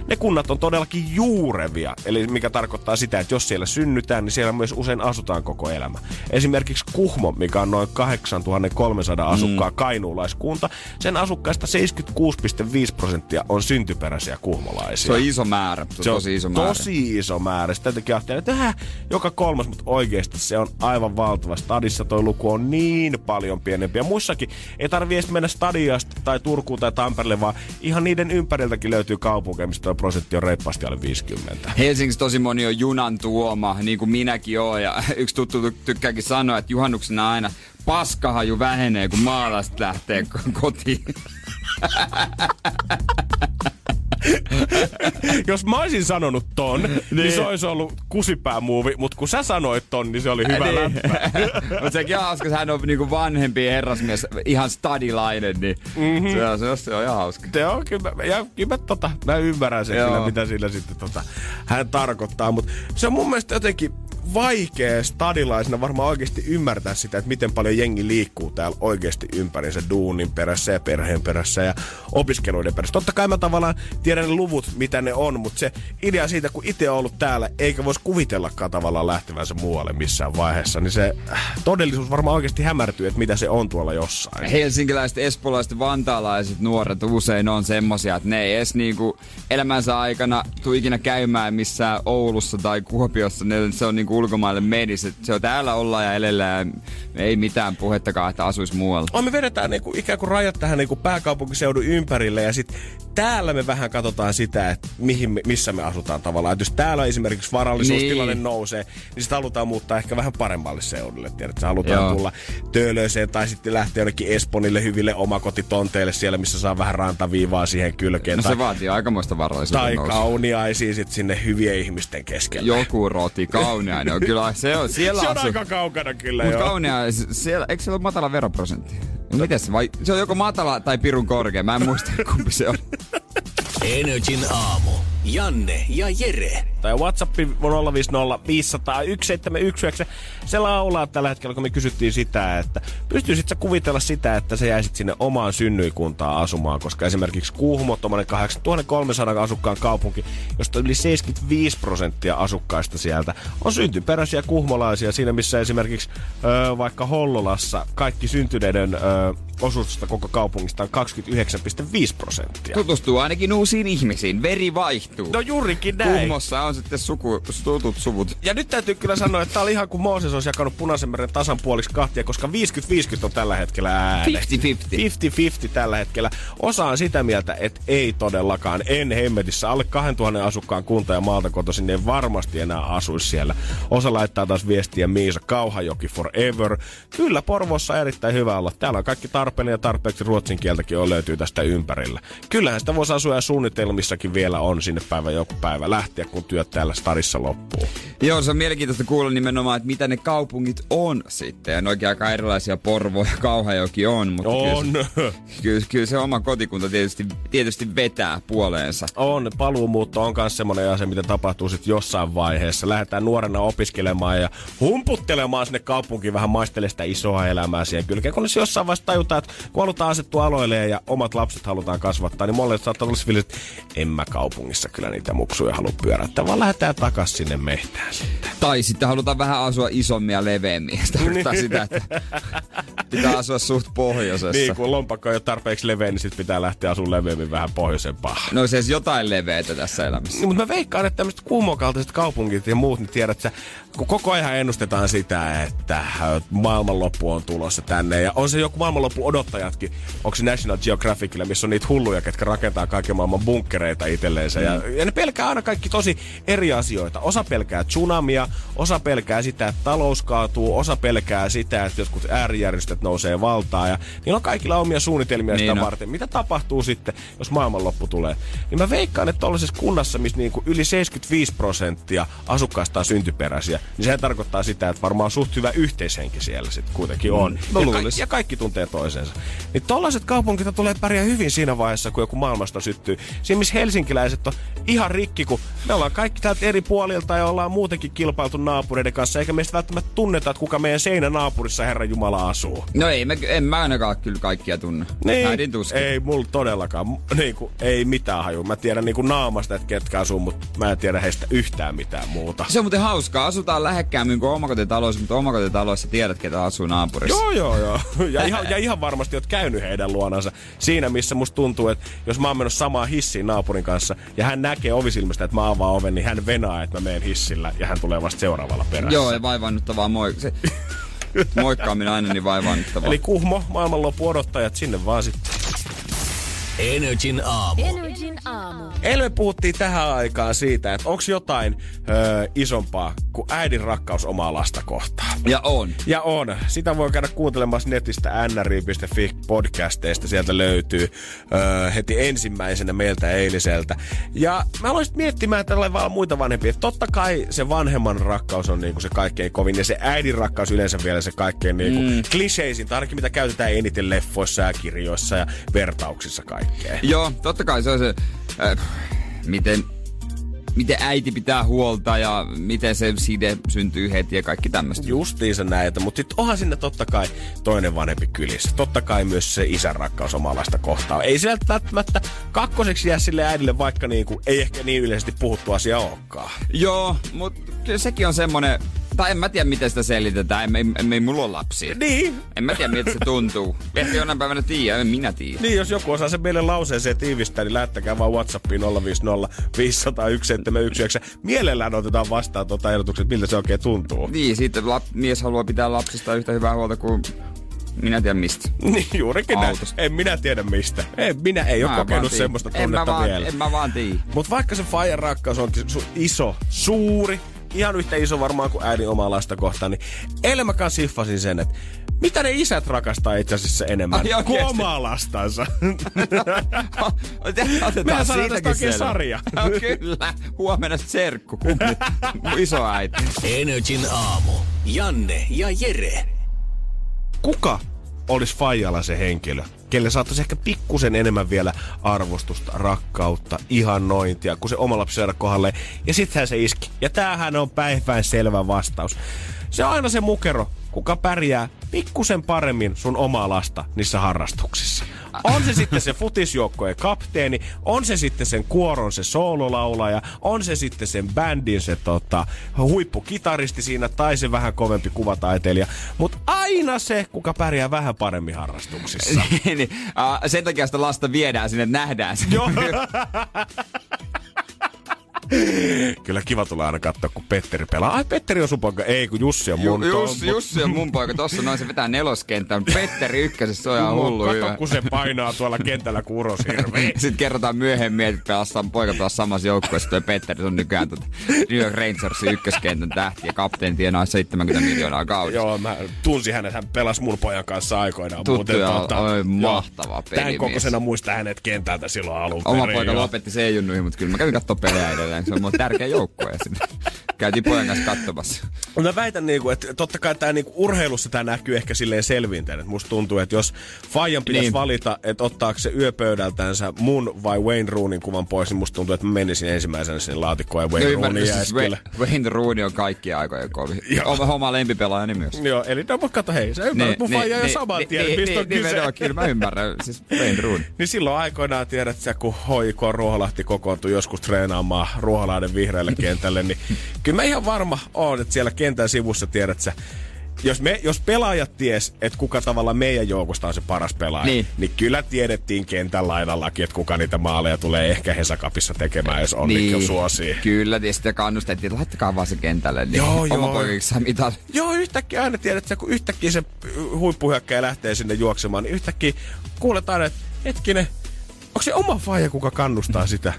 ne kunnat on todellakin juurevia. Eli mikä tarkoittaa sitä, että jos siellä synnytään, niin siellä myös usein asutaan koko elämä. Esimerkiksi Kuhmo, mikä on noin 8300 asukkaa mm. kainuulaiskunta, sen asukkaista 76,5 prosenttia on syntyperäisiä kuhmolaisia. Se on iso määrä. Se on tosi iso määrä. Tosi iso määrä. Sitä jotenkin ajattelin, että äh, joka kolmas, mutta oikeasti se on aivan valtava. Stadissa toi luku on niin paljon pienempi. Ja muissakin ei tarvi edes mennä Stadiasta tai Turkuun tai Tampereelle, vaan ihan niiden ympäriltäkin löytyy kaupunkeja, mistä tuo prosentti on reippaasti alle 50. Helsingissä tosi moni on junan tuoma, niin kuin minäkin oon. Ja yksi tuttu ty- tykkääkin sanoa, että juhannuksena aina paskahaju vähenee, kun maalaiset lähtee ko- kotiin. Jos mä olisin sanonut ton, niin, niin se olisi ollut kusipäämuovi, mutta kun sä sanoit ton, niin se oli hyvä läppä. Mutta sekin on hauska, hän on niinku vanhempi herrasmies, ihan stadilainen, niin mm-hmm. se, on, se, on, se on ihan hauska. Se on kyllä, ja kyllä mä, tota, mä ymmärrän sen kyllä, mitä sillä sitten tota, hän tarkoittaa, mutta se on mun mielestä jotenkin vaikea stadilaisena varmaan oikeasti ymmärtää sitä, että miten paljon jengi liikkuu täällä oikeasti ympärinsä duunin perässä ja perheen perässä ja opiskeluiden perässä. Totta kai mä tavallaan tiedän ne luvut, mitä ne on, mutta se idea siitä, kun itse on ollut täällä, eikä voisi kuvitellakaan tavallaan lähtevänsä muualle missään vaiheessa, niin se äh, todellisuus varmaan oikeasti hämärtyy, että mitä se on tuolla jossain. Helsinkiläiset, espoolaiset, vantaalaiset nuoret usein on semmosia, että ne ei edes niinku elämänsä aikana tuu ikinä käymään missään Oulussa tai Kuopiossa. Ne, se on niinku ulkomaille menis. Se on täällä olla ja elellä ja ei mitään puhettakaan, että asuisi muualla. on me vedetään niinku, ikään kuin rajat tähän niinku pääkaupunkiseudun ympärille ja sitten täällä me vähän katsotaan sitä, että mihin missä me asutaan tavallaan. Et jos täällä esimerkiksi varallisuustilanne Niin. nousee, niin sitä halutaan muuttaa ehkä vähän paremmalle seudulle. Tiedät, halutaan Joo. tulla Töölöseen tai sitten lähteä jonnekin Esponille hyville omakotitonteille siellä, missä saa vähän rantaviivaa siihen kylkeen. No tai, se vaatii aikamoista varallisuutta tai nousua. kauniaisiin sit sinne hyvien ihmisten keskelle. Joku roti, kauniainen. on Kyllä se on, siellä Se on asuu. aika kaukana kyllä Mutta joo. kaunia, siellä, eikö siellä ole matala veroprosentti? Miten se, vai se on joko matala tai pirun korkea, mä en muista kumpi se on. Energin aamu. Janne ja Jere. Tai WhatsApp on 050 500 1719. Se laulaa tällä hetkellä, kun me kysyttiin sitä, että pystyisit sä kuvitella sitä, että sä jäisit sinne omaan synnyikuntaan asumaan, koska esimerkiksi Kuhmo, tuommoinen 8300 asukkaan kaupunki, josta yli 75 prosenttia asukkaista sieltä on syntyperäisiä kuhmolaisia, siinä missä esimerkiksi ö, vaikka Hollolassa kaikki syntyneiden ö, osuudesta koko kaupungista on 29,5 prosenttia. Tutustuu ainakin uusiin ihmisiin, veri vaihtuu. No juurikin näin. Kuhmossa on sitten suku, tutut suvut. Ja nyt täytyy kyllä sanoa, että tää oli ihan kuin Mooses olisi jakanut Punaisen meren tasan puoliksi kahtia, koska 50-50 on tällä hetkellä ääne. 50-50. 50-50 tällä hetkellä. Osa on sitä mieltä, että ei todellakaan, en hemmetissä. Alle 2000 asukkaan kunta ja maalta kotoisin ei varmasti enää asuisi siellä. Osa laittaa taas viestiä Miisa Kauhajoki forever. Kyllä Porvossa on erittäin hyvä olla. Täällä on kaikki tarpeellinen ja tarpeeksi ruotsin kieltäkin on löytyy tästä ympärillä. Kyllähän sitä voisi asua ja suunnitelmissakin vielä on sinne päivä joku päivä lähteä, kun työt täällä Starissa loppuu. Joo, se on mielenkiintoista kuulla nimenomaan, että mitä ne kaupungit on sitten. Ja ne oikein aika erilaisia Porvo ja Kauhajoki on. Mutta On. Kyllä, se, kyllä, kyllä se oma kotikunta tietysti, tietysti vetää puoleensa. On, paluumuutto on myös semmoinen asia, mitä tapahtuu sitten jossain vaiheessa. Lähdetään nuorena opiskelemaan ja humputtelemaan sinne kaupunkiin vähän maistele sitä isoa elämää siihen kylkeen. Kunnes jossain vaiheessa tajutaan, että kun halutaan asettua aloille ja omat lapset halutaan kasvattaa, niin molemmat saattaa olla että en mä kaupungissa kyllä niitä muksuja halua pyörättää, vaan lähdetään takas sinne mehtään sitten. Tai sitten halutaan vähän asua isommin ja leveämmin. Se tarkoittaa sitä, että pitää asua suht pohjoisessa. Niin, kun lompakko ei ole tarpeeksi leveä, niin sit pitää lähteä asumaan leveämmin vähän pohjoisempaa. No se jotain leveätä tässä elämässä. Niin, mutta mä veikkaan, että tämmöiset kuumokaltaiset kaupungit ja muut, niin tiedät sä, kun koko ajan ennustetaan sitä, että maailmanloppu on tulossa tänne. Ja on se joku maailmanloppu odottajatkin. Onko se National Geographicilla, missä on niitä hulluja, ketkä rakentaa kaiken maailman bunkkereita itselleensä. Mm. Ja, ja, ne pelkää aina kaikki tosi eri asioita. Osa pelkää tsunamia, osa pelkää sitä, että talous kaatuu, osa pelkää sitä, että jotkut äärijärjestöt nousee valtaan. Ja niillä on kaikilla omia suunnitelmia niin sitä on. varten. Mitä tapahtuu sitten, jos maailmanloppu tulee? Niin mä veikkaan, että tuollaisessa kunnassa, missä niinku yli 75 prosenttia asukkaista on syntyperäisiä, niin sehän tarkoittaa sitä, että varmaan suht hyvä yhteishenki siellä sitten kuitenkin on. No, ja, ka- ja kaikki tuntee toisensa. Niin tollaiset kaupungit tulee pärjää hyvin siinä vaiheessa, kun joku maailmasta syttyy. Siinä missä helsinkiläiset on ihan rikki, kun me ollaan kaikki täältä eri puolilta ja ollaan muutenkin kilpailtu naapureiden kanssa, eikä meistä välttämättä tunneta, että kuka meidän seinä naapurissa Herra Jumala asuu. No ei, mä, en mä ainakaan kyllä kaikkia tunne. Niin, Äidin tuskin. ei mulla todellakaan, niin kuin, ei mitään haju. Mä tiedän niin kuin naamasta, että ketkä asuu, mutta mä en tiedä heistä yhtään mitään muuta. Se on muuten hauskaa. Asutaan lähekkäämmin kuin omakotitaloissa, mutta omakotitaloissa tiedät, ketä asuu naapurissa. Joo, joo, joo. Ja ihan, ja ihan varmasti oot käynyt heidän luonansa. Siinä, missä musta tuntuu, että jos mä oon mennyt samaan hissiin naapurin kanssa ja hän näkee ovisilmistä, että mä avaan oven, niin hän venaa, että mä menen hissillä ja hän tulee vasta seuraavalla perässä. Joo, ja vaivaannuttavaa moi... Se, moikkaaminen aina niin vaivaannuttavaa. Eli kuhmo, maailmanloppu odottajat, sinne vaan sitten. Energin aamu. Energin aamu. Eilen me puhuttiin tähän aikaan siitä, että onko jotain öö, isompaa kuin äidin rakkaus omaa lasta kohtaan. Ja on. Ja on. Sitä voi käydä kuuntelemassa netistä nri.fi podcasteista. Sieltä löytyy öö, heti ensimmäisenä meiltä eiliseltä. Ja mä aloin miettimään tällä vaan muita vanhempia. Että totta kai se vanhemman rakkaus on niinku se kaikkein kovin. Ja se äidin rakkaus yleensä vielä se kaikkein niinku mm. kliseisin. Tai ainakin mitä käytetään eniten leffoissa ja kirjoissa ja vertauksissa kaikkea. Joo, totta kai se on se... Äh, miten miten äiti pitää huolta ja miten se side syntyy heti ja kaikki tämmöistä. Justiinsa näitä, mutta sitten onhan sinne totta kai toinen vanhempi kylissä. Totta kai myös se isän rakkaus omalaista kohtaa. Ei sieltä välttämättä kakkoseksi jää sille äidille, vaikka niinku, ei ehkä niin yleisesti puhuttu asia olekaan. Joo, mutta sekin on semmonen, tai en mä tiedä miten sitä selitetään, en, en, en mulla ole lapsia. Niin. En mä tiedä miltä se tuntuu. Ehkä jonain päivänä tiedä, en minä tiedä. Niin, jos joku osaa sen meille lauseeseen tiivistää, niin lähettäkää vaan Whatsappiin 050 501 Mielellään otetaan vastaan tuota ehdotukset, miltä se oikein tuntuu. Niin, sitten lap, mies haluaa pitää lapsista yhtä hyvää huolta kuin minä tiedän mistä. Niin, juurikin näin. En minä tiedä mistä. En, minä ei ole kokenut semmoista en mä tunnetta vaan, vielä. En mä vaan tiedä. Mutta vaikka se Fajan rakkaus onkin su- iso, suuri, ihan yhtä iso varmaan kuin äidin omaa lasta kohtaan, niin eilen mä kanssa siffasin sen, että mitä ne isät rakastaa itse asiassa enemmän Ai kuin omaa lastansa. Mehän saadaan tästä oikein sarja. No, kyllä. Huomenna serkku. Mun isoäiti. Energin aamu. Janne ja Jere. Kuka olisi Fajalla se henkilö, kelle saattaisi ehkä pikkusen enemmän vielä arvostusta, rakkautta, ihannointia, kun se oma lapsi saada kohdalle. Ja sittenhän se iski. Ja tämähän on päivän selvä vastaus. Se on aina se mukero, kuka pärjää pikkusen paremmin sun omaa lasta niissä harrastuksissa. On se sitten se futisjoukkojen kapteeni, on se sitten sen kuoron se soololaulaja, on se sitten sen bändin se tota, huippukitaristi siinä tai se vähän kovempi kuvataiteilija. Mutta aina se, kuka pärjää vähän paremmin harrastuksissa. niin, uh, sen takia sitä lasta viedään sinne, nähdään se. Joo. Kyllä kiva tulla aina katsoa, kun Petteri pelaa. Ai, Petteri on sun poika. Ei, kun Jussi on mun. Ju, Jussi, Jussi on mun poika. Tossa noin se vetää neloskentän. Petteri ykkösessä, se on ihan hullu Kato, hyvä. kun se painaa tuolla kentällä kuin uros hirveä. Sitten kerrotaan myöhemmin, että pelaa, poika pelaa samassa joukkueessa. Tuo Petteri on nykyään tuota New York Rangersin ykköskentän tähti ja kapteeni tienaa 70 miljoonaa kaudessa. Joo, mä tunsin hänet, hän pelasi mun pojan kanssa aikoinaan. Tuttu ja oi, mahtava Tämän pelimies. kokoisena muistaa hänet kentältä silloin alun Oma perin, poika joo. lopetti C-junnuihin, mutta kyllä mä kävin katsoa pelejä edelleen. Se on mun tärkeä joukkue sinne. Käytiin pojan kanssa katsomassa. Mutta mä väitän, niinku, että totta kai tämä niinku, urheilussa tämä näkyy ehkä silleen selvinten. Et musta tuntuu, että jos Fajan pitäisi Niin. valita, että ottaako se yöpöydältänsä mun vai Wayne Roonin kuvan pois, niin musta tuntuu, että mä menisin ensimmäisenä sinne laatikkoon ja Wayne No Rooney jäisi siis. Wayne, Wayne Rooney on kaikkien aikojen kovin. Joo. Oma, oma lempipelaajani myös. Joo, eli no, mutta kato hei, sä ymmärrät mun Faija jo saman tien, niin, mistä on niin, niin, kyse. niin, kyllä mä ymmärrän. Siis Wayne Rooney. Niin silloin aikoinaan tiedät sä, kun HIK Ruoholahti kokoontui joskus treenaamaan Ruoholahden vihreälle kentälle, niin kyllä mä ihan varma oon, että siellä kentän sivussa tiedät sä, jos, me, jos pelaajat ties, että kuka tavalla meidän joukosta on se paras pelaaja, Niin. niin, kyllä tiedettiin kentän laidallakin, että kuka niitä maaleja tulee ehkä Hesakapissa tekemään, jos on niin. suosii. Kyllä, ja sitten kannustettiin, että laittakaa vaan se kentälle, niin Joo, oma joo. mitali. Joo, yhtäkkiä aina tiedät, että kun yhtäkkiä se huippuhyökkäjä lähtee sinne juoksemaan, niin yhtäkkiä kuuletaan, että hetkinen, onko se oma faija, kuka kannustaa sitä?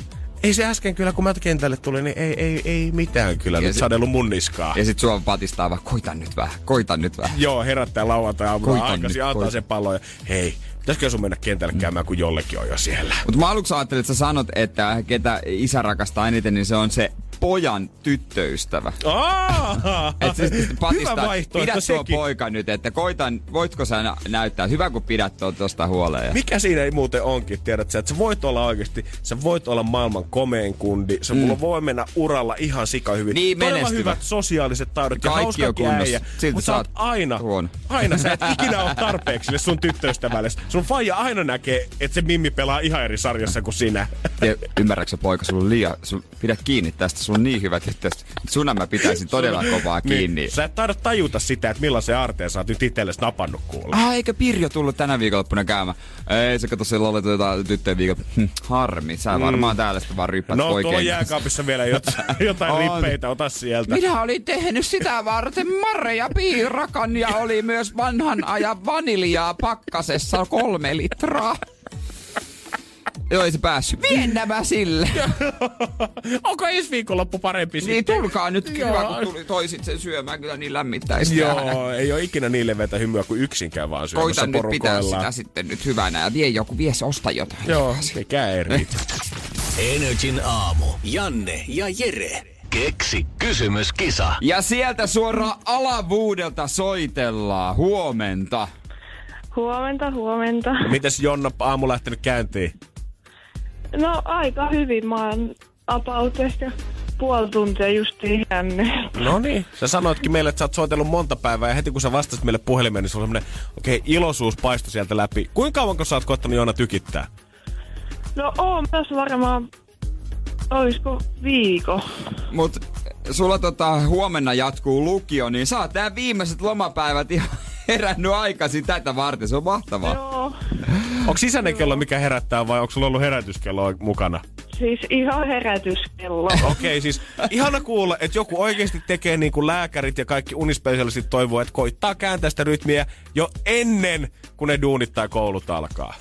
Ei se äsken kyllä, kun mä kentälle tulin, niin ei, ei, ei mitään kyllä Ja nyt sadellut mun niskaa. Ja sit sua patistaa vaan, koita nyt vähän, koita nyt vähän. Joo, herättää lauantai aamulla Koitan aikaisin, antaa sen pallon ja hei, pitäisikö sun mennä kentälle käymään, kun jollekin on jo siellä? Mutta mä aluksi ajattelin, että sä sanot, että ketä isä rakastaa eniten, niin se on se pojan tyttöystävä. Et siis Hyvä patistaa, vaihtoehto pidä tuo sekin. poika nyt, että koitan, voitko sä nä- näyttää, hyvä kun pidät tuo tosta huoleen. Ja... Mikä siinä ei muuten onkin, tiedät sä, että sä voit olla oikeasti, sä voit olla maailman komein kundi, sä mm. voi mennä uralla ihan sika hyvin. Niin, Todella hyvät sosiaaliset taidot ja Kaikki on hauskakin kunnossa. Silti Mutta sä oot aina, huono. aina sä et ikinä ole tarpeeksi sun tyttöystävälle. Sun faija aina näkee, että se Mimmi pelaa ihan eri sarjassa kuin sinä. Ja ymmärrätkö poika, sulla on liian, sul, pidä kiinni tästä, sulla on niin hyvät yhteydet. Suna mä pitäisin todella kovaa kiinni. Niin, sä et taida tajuta sitä, että millaisen aarteen sä oot nyt itsellesi napannut kuulla. Ah, eikö Pirjo tullut tänä viikonloppuna käymään? Ei, se kato siellä oli jotain tyttöjen viikon. Hm, harmi, sä varmaan täällä sitten vaan ryppäät No, oikein. tuolla jääkaapissa vielä jotain, jotain rippeitä, ota sieltä. Minä olin tehnyt sitä varten marja piirakan ja oli myös vanhan ajan vaniljaa pakkasessa kolme litraa. Joo, ei se päässyt. Vien nämä sille. Onko ensi viikonloppu parempi Niin sitten? tulkaa nyt, hyvä kun tuli, toisit sen syömään, kyllä niin lämmittäisi. Joo, ei ole ikinä niin leveätä hymyä kuin yksikään vaan syömässä Koitan nyt pitää sitä sitten nyt hyvänä ja vie joku, vie se osta jotain. Joo, mikä ei riitä. Energin aamu. Janne ja Jere. Keksi kysymyskisa. Ja sieltä suoraan alavuudelta soitellaan. Huomenta. Huomenta, huomenta. Mites Jonna aamu lähtenyt käyntiin? No aika hyvin. Mä oon about ehkä puoli tuntia justiin herännyt. No niin. Sä sanoitkin meille, että sä oot soitellut monta päivää ja heti kun sä vastasit meille puhelimeen, niin sulla on semmonen okei, okay, iloisuus paistoi sieltä läpi. Kuinka kauan kun sä oot koittanut Jonna tykittää? No oon myös varmaan, olisiko viikko. Mut sulla tota, huomenna jatkuu lukio, niin oot tää viimeiset lomapäivät ihan herännyt aikaisin tätä varten. Se on mahtavaa. Joo, Onko sisäinen kello mikä herättää vai onko sulla ollut herätyskello mukana? siis ihan herätyskello. Okei, okay, siis ihana kuulla, että joku oikeasti tekee niin kuin lääkärit ja kaikki unispesialistit toivoo, että koittaa kääntää sitä rytmiä jo ennen kuin ne duunit tai koulut alkaa.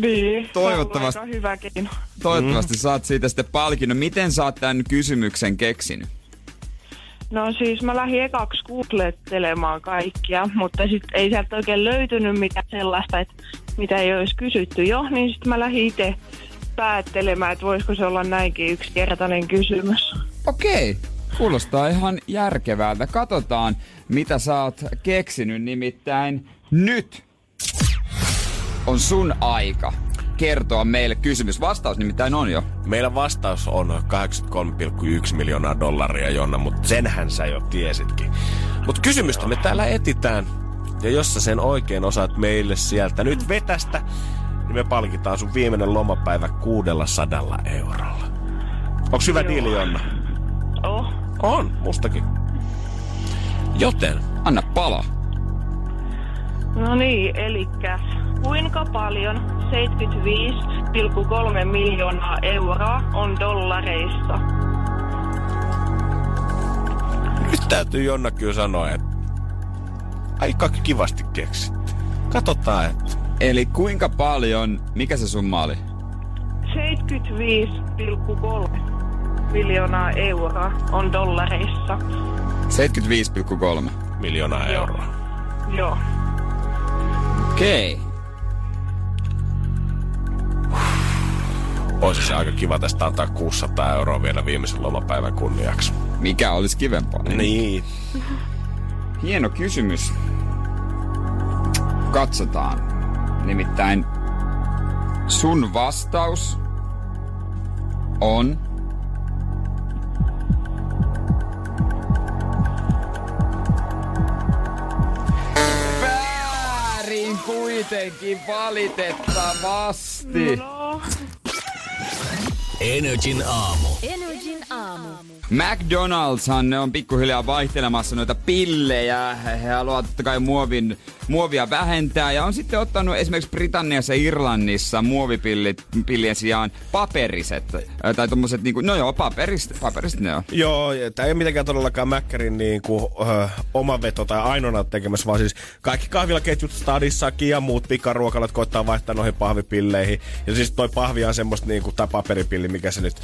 niin. Toivottavasti. Se on ollut Aika hyvä keino. Toivottavasti saat siitä sitten palkinnon. Miten sä oot tämän kysymyksen keksinyt? No siis mä lähdin ekaksi googlettelemaan kaikkia, mutta sitten ei sieltä oikein löytynyt mitään sellaista, että mitä ei olisi kysytty jo, niin sitten mä lähdin itse päättelemään, että voisiko se olla näinkin yksinkertainen kysymys. Okei. Kuulostaa ihan järkevältä. Katsotaan, mitä sä oot keksinyt. Nimittäin nyt on sun aika kertoa meille kysymys. Vastaus nimittäin on jo. Meillä vastaus on 83,1 miljoonaa dollaria, Jonna, mutta senhän sä jo tiesitkin. Mutta kysymystä me täällä etitään. Ja jos sä sen oikein osaat meille sieltä nyt vetästä, niin me palkitaan sun viimeinen lomapäivä 600 eurolla. Onks hyvä diili, Jonna? Oh. On, mustakin. Joten, Anna pala. No niin, eli kuinka paljon 75,3 miljoonaa euroa on dollareissa? nyt täytyy Jonna kyllä sanoa, että aika kivasti keksitte. Katsotaan, että Eli kuinka paljon, mikä se summa oli? 75,3 miljoonaa euroa on dollareissa. 75,3. miljoonaa Joo. euroa. Joo. Okei. Olisi se aika kiva tästä antaa 600 euroa vielä viimeisen lomapäivän kunniaksi. Mikä olisi kivempaa? Niin. Hieno kysymys. Katsotaan. Nimittäin sun vastaus on... kuitenkin valitettavasti. No, Energin aamu. Energin aamu. McDonald'shan ne on pikkuhiljaa vaihtelemassa noita pillejä. He haluavat totta kai muovin, muovia vähentää ja on sitten ottanut esimerkiksi Britanniassa ja Irlannissa muovipillit pillien sijaan paperiset. Tai tommoset niinku, no joo, paperiset, paperiset ne on. Joo, tämä ei ole mitenkään todellakaan Mäkkärin niin kuin, ö, oma veto tai ainoana tekemässä, vaan siis kaikki kahvilaketjut, Stadissakin ja muut pikaruokalat koittaa vaihtaa noihin pahvipilleihin. Ja siis toi pahvi on semmoista niin kuin, tai paperipilli, mikä se nyt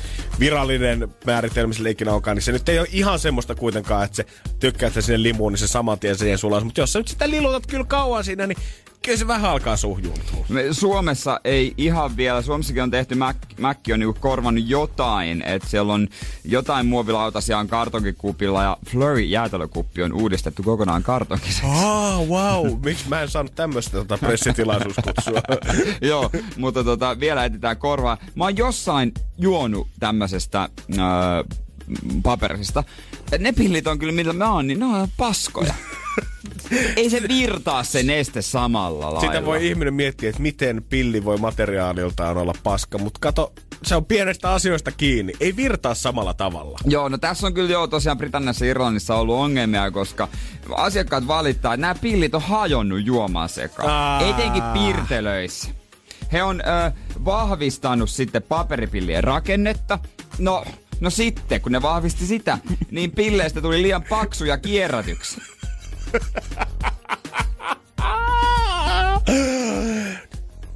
virallinen määritelmä sille ikinä onkaan, niin se nyt ei ole ihan semmoista kuitenkaan, että se tykkäät sä sinne limuun, niin se saman tien siihen sulas. Mutta jos sä nyt sitä lilutat kyllä kauan siinä, niin kyllä se vähän alkaa suhjuuntua. Me Suomessa ei ihan vielä, Suomessakin on tehty, Mac, Mac on niinku korvannut jotain, että siellä on jotain muovilautasia on kartonkikupilla ja Flurry jäätelökuppi on uudistettu kokonaan kartonkisesta. Ah, wow. Miksi mä en saanut tämmöistä tota pressitilaisuuskutsua? Joo, mutta tota, vielä etsitään korvaa. Mä oon jossain juonut tämmöisestä öö, paperisista. Ne pillit on kyllä, millä mä oon, niin ne on paskoja. Ei se virtaa se neste samalla lailla. Sitä voi ihminen miettiä, että miten pilli voi materiaaliltaan olla paska, mutta kato, se on pienestä asioista kiinni. Ei virtaa samalla tavalla. Joo, no tässä on kyllä jo tosiaan Britanniassa ja Irlannissa ollut ongelmia, koska asiakkaat valittaa, että nämä pillit on hajonnut juomaan sekaan. Aa. Etenkin piirtelöissä. He on ö, vahvistanut sitten paperipillien rakennetta. No, no sitten, kun ne vahvisti sitä, niin pilleistä tuli liian paksuja kierrätyksiä.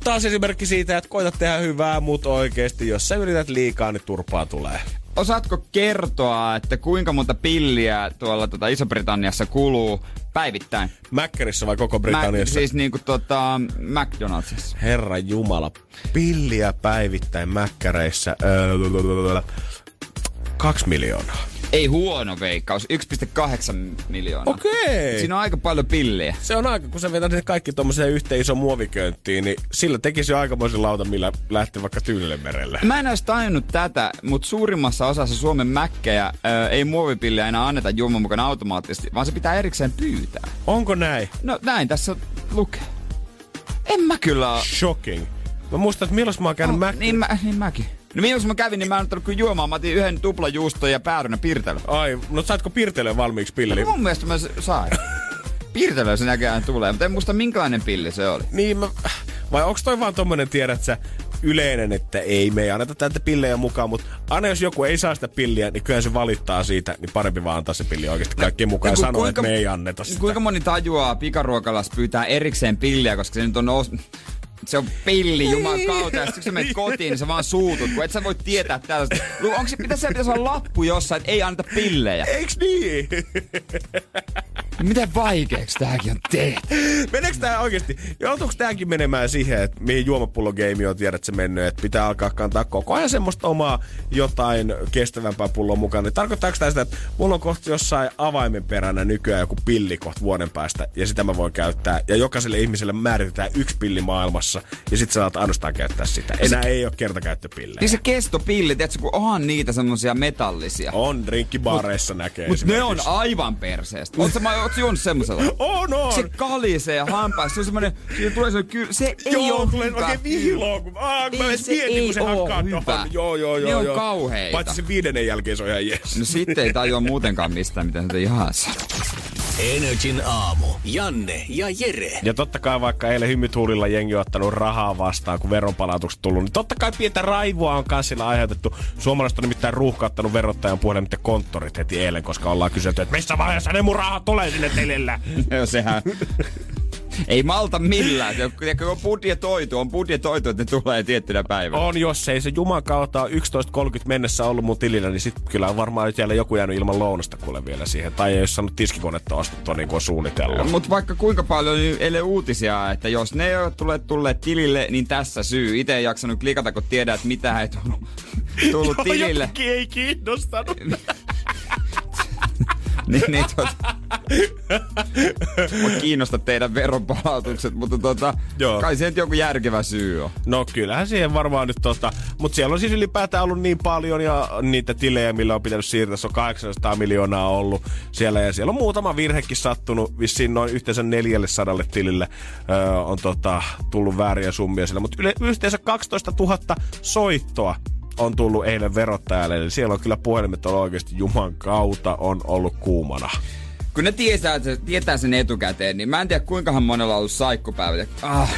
Taas esimerkki siitä, että koita tehdä hyvää, mutta oikeesti, jos sä yrität liikaa, niin turpaa tulee. Osaatko kertoa, että kuinka monta pilliä tuolla tota Iso-Britanniassa kuluu päivittäin? Mäkkärissä vai koko Britanniassa? Mä, siis niinku tota McDonaldsissa. Herra Jumala, pilliä päivittäin mäkkäreissä. Öö, kaksi miljoonaa. Ei huono veikkaus, 1,8 miljoonaa. Okei. Siinä on aika paljon pillejä. Se on aika, kun sä vetät ne kaikki tommoseen yhteen iso muoviköynttiin, niin sillä tekisi jo aikamoisen lauta, millä lähti vaikka Tyynelle merelle. Mä en olisi tajunnut tätä, mutta suurimmassa osassa Suomen mäkkejä ö, ei muovipilliä enää anneta juoman mukana automaattisesti, vaan se pitää erikseen pyytää. Onko näin? No näin tässä lukee. En mä kyllä Shocking. Mä muistan, että milloin mä oon käynyt oh, Niin, mä, niin mäkin. No milloin mä kävin, niin mä en ottanut kyllä juomaan. Mä otin yhden tuplajuuston ja päärynä pirtelö. Ai, no saatko pirtelee valmiiksi pilli? No mun mielestä mä sain. Pirtelö se näköjään tulee, mutta en muista minkälainen pilli se oli. Niin mä... Vai onko toi vaan tommonen, tiedät sä, yleinen, että ei, me ei anneta täältä pillejä mukaan, mutta aina jos joku ei saa sitä pilliä, niin kyllä se valittaa siitä, niin parempi vaan antaa se pilli oikeasti kaikkien mukaan ja ku- sanoa, että me ei anneta sitä. Kuinka moni tajuaa pikaruokalassa pyytää erikseen pilliä, koska se nyt on os... Se on pilli, juman kautta, ja sitten kun sä menet kotiin, niin sä vaan suutut, kun et sä voi tietää tällaista. Onko se, mitä se pitäisi olla lappu jossain, että ei anneta pillejä? Eiks niin? Miten vaikeaksi tääkin on tehty? Meneekö tää oikeesti? Joutuuko tääkin menemään siihen, että mihin juomapullogeimi on tiedät se mennyt, että pitää alkaa kantaa koko ajan semmoista omaa jotain kestävämpää pulloa mukaan. Niin tarkoittaako tää sitä, että mulla on kohta jossain avaimen peränä nykyään joku pilli kohta vuoden päästä, ja sitä mä voin käyttää. Ja jokaiselle ihmiselle määritetään yksi pilli maailmassa, ja sit sä saat ainoastaan käyttää sitä. Enää ei ole kertakäyttöpillejä. Niin se kestopilli, tiedätkö, kun onhan niitä semmosia metallisia. On, drinkkibaareissa näkee Mut ne on aivan perseestä. Ootko sä, ootko sä juonut semmosella? On, on! Se kalisee ja hampaissa, se on semmonen, siinä tulee semmonen kyl... Se ei Joo, oo tulee hyvä oikein vihloa, kun aah, mä Ei, edes se mietin, ei kun se hakkaa hyvä. tuohon. Joo, joo, joo. Ne on joo. kauheita. Paitsi se viidennen jälkeen se on ihan jes. No sitten ei tajua muutenkaan mistään, mitä se ihan. Energin aamu. Janne ja Jere. Ja totta kai vaikka eilen hymytuulilla jengi on ottanut rahaa vastaan, kun veronpalautukset tullut, niin totta kai pientä raivoa on kanssa sillä aiheutettu. Suomalaiset on nimittäin ruuhkauttanut verottajan puolelle niiden konttorit heti eilen, koska ollaan kysytty, että missä vaiheessa ne mun rahat tulee sinne tilille. Joo, sehän... ei malta millään. Se, kun on budjetoitu, on budjetoitu, että ne tulee tiettynä päivänä. on, jos ei se Juman kautta 11.30 mennessä ollut mun tilillä, niin sit kyllä on varmaan siellä joku jäänyt ilman lounasta kuule vielä siihen. Tai ei ole saanut tiskikonetta ostettua niin kuin on suunnitellut. Mutta vaikka kuinka paljon niin eilen uutisia, että jos ne ei ole tulleet, tulleet tilille, niin tässä syy. Itse ei jaksanut klikata, kun tiedät, että mitä ei tullut, tullut tilille. Jotenkin ei kiinnostanut. niin, niin tota, Mua kiinnosta teidän veronpalautukset, mutta tota, Joo. kai se nyt joku järkevä syy on. No kyllähän siihen varmaan nyt tota, mutta siellä on siis ylipäätään ollut niin paljon ja niitä tilejä, millä on pitänyt siirtää, se on 800 miljoonaa ollut siellä ja siellä on muutama virhekin sattunut, vissiin noin yhteensä 400 tilille öö, on tota, tullut vääriä summia siellä, mutta yhteensä 12 000 soittoa on tullut eilen verottajalle, eli siellä on kyllä puhelimet on oikeasti Juman kautta on ollut kuumana. Kun ne tietää, tietää sen etukäteen, niin mä en tiedä kuinkahan monella on ollut saikkupäivät. Ah,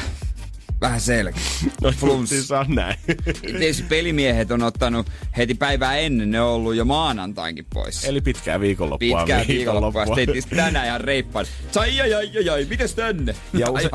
vähän selkeä. No Flunss. siis on näin. Tietysti pelimiehet on ottanut heti päivää ennen, ne on ollut jo maanantainkin pois. Eli pitkää viikonloppua. Pitkää viikonloppua. Sitten tietysti tänään ihan reippaan. Sai ai ai ai ai, mites tänne? Ja use-.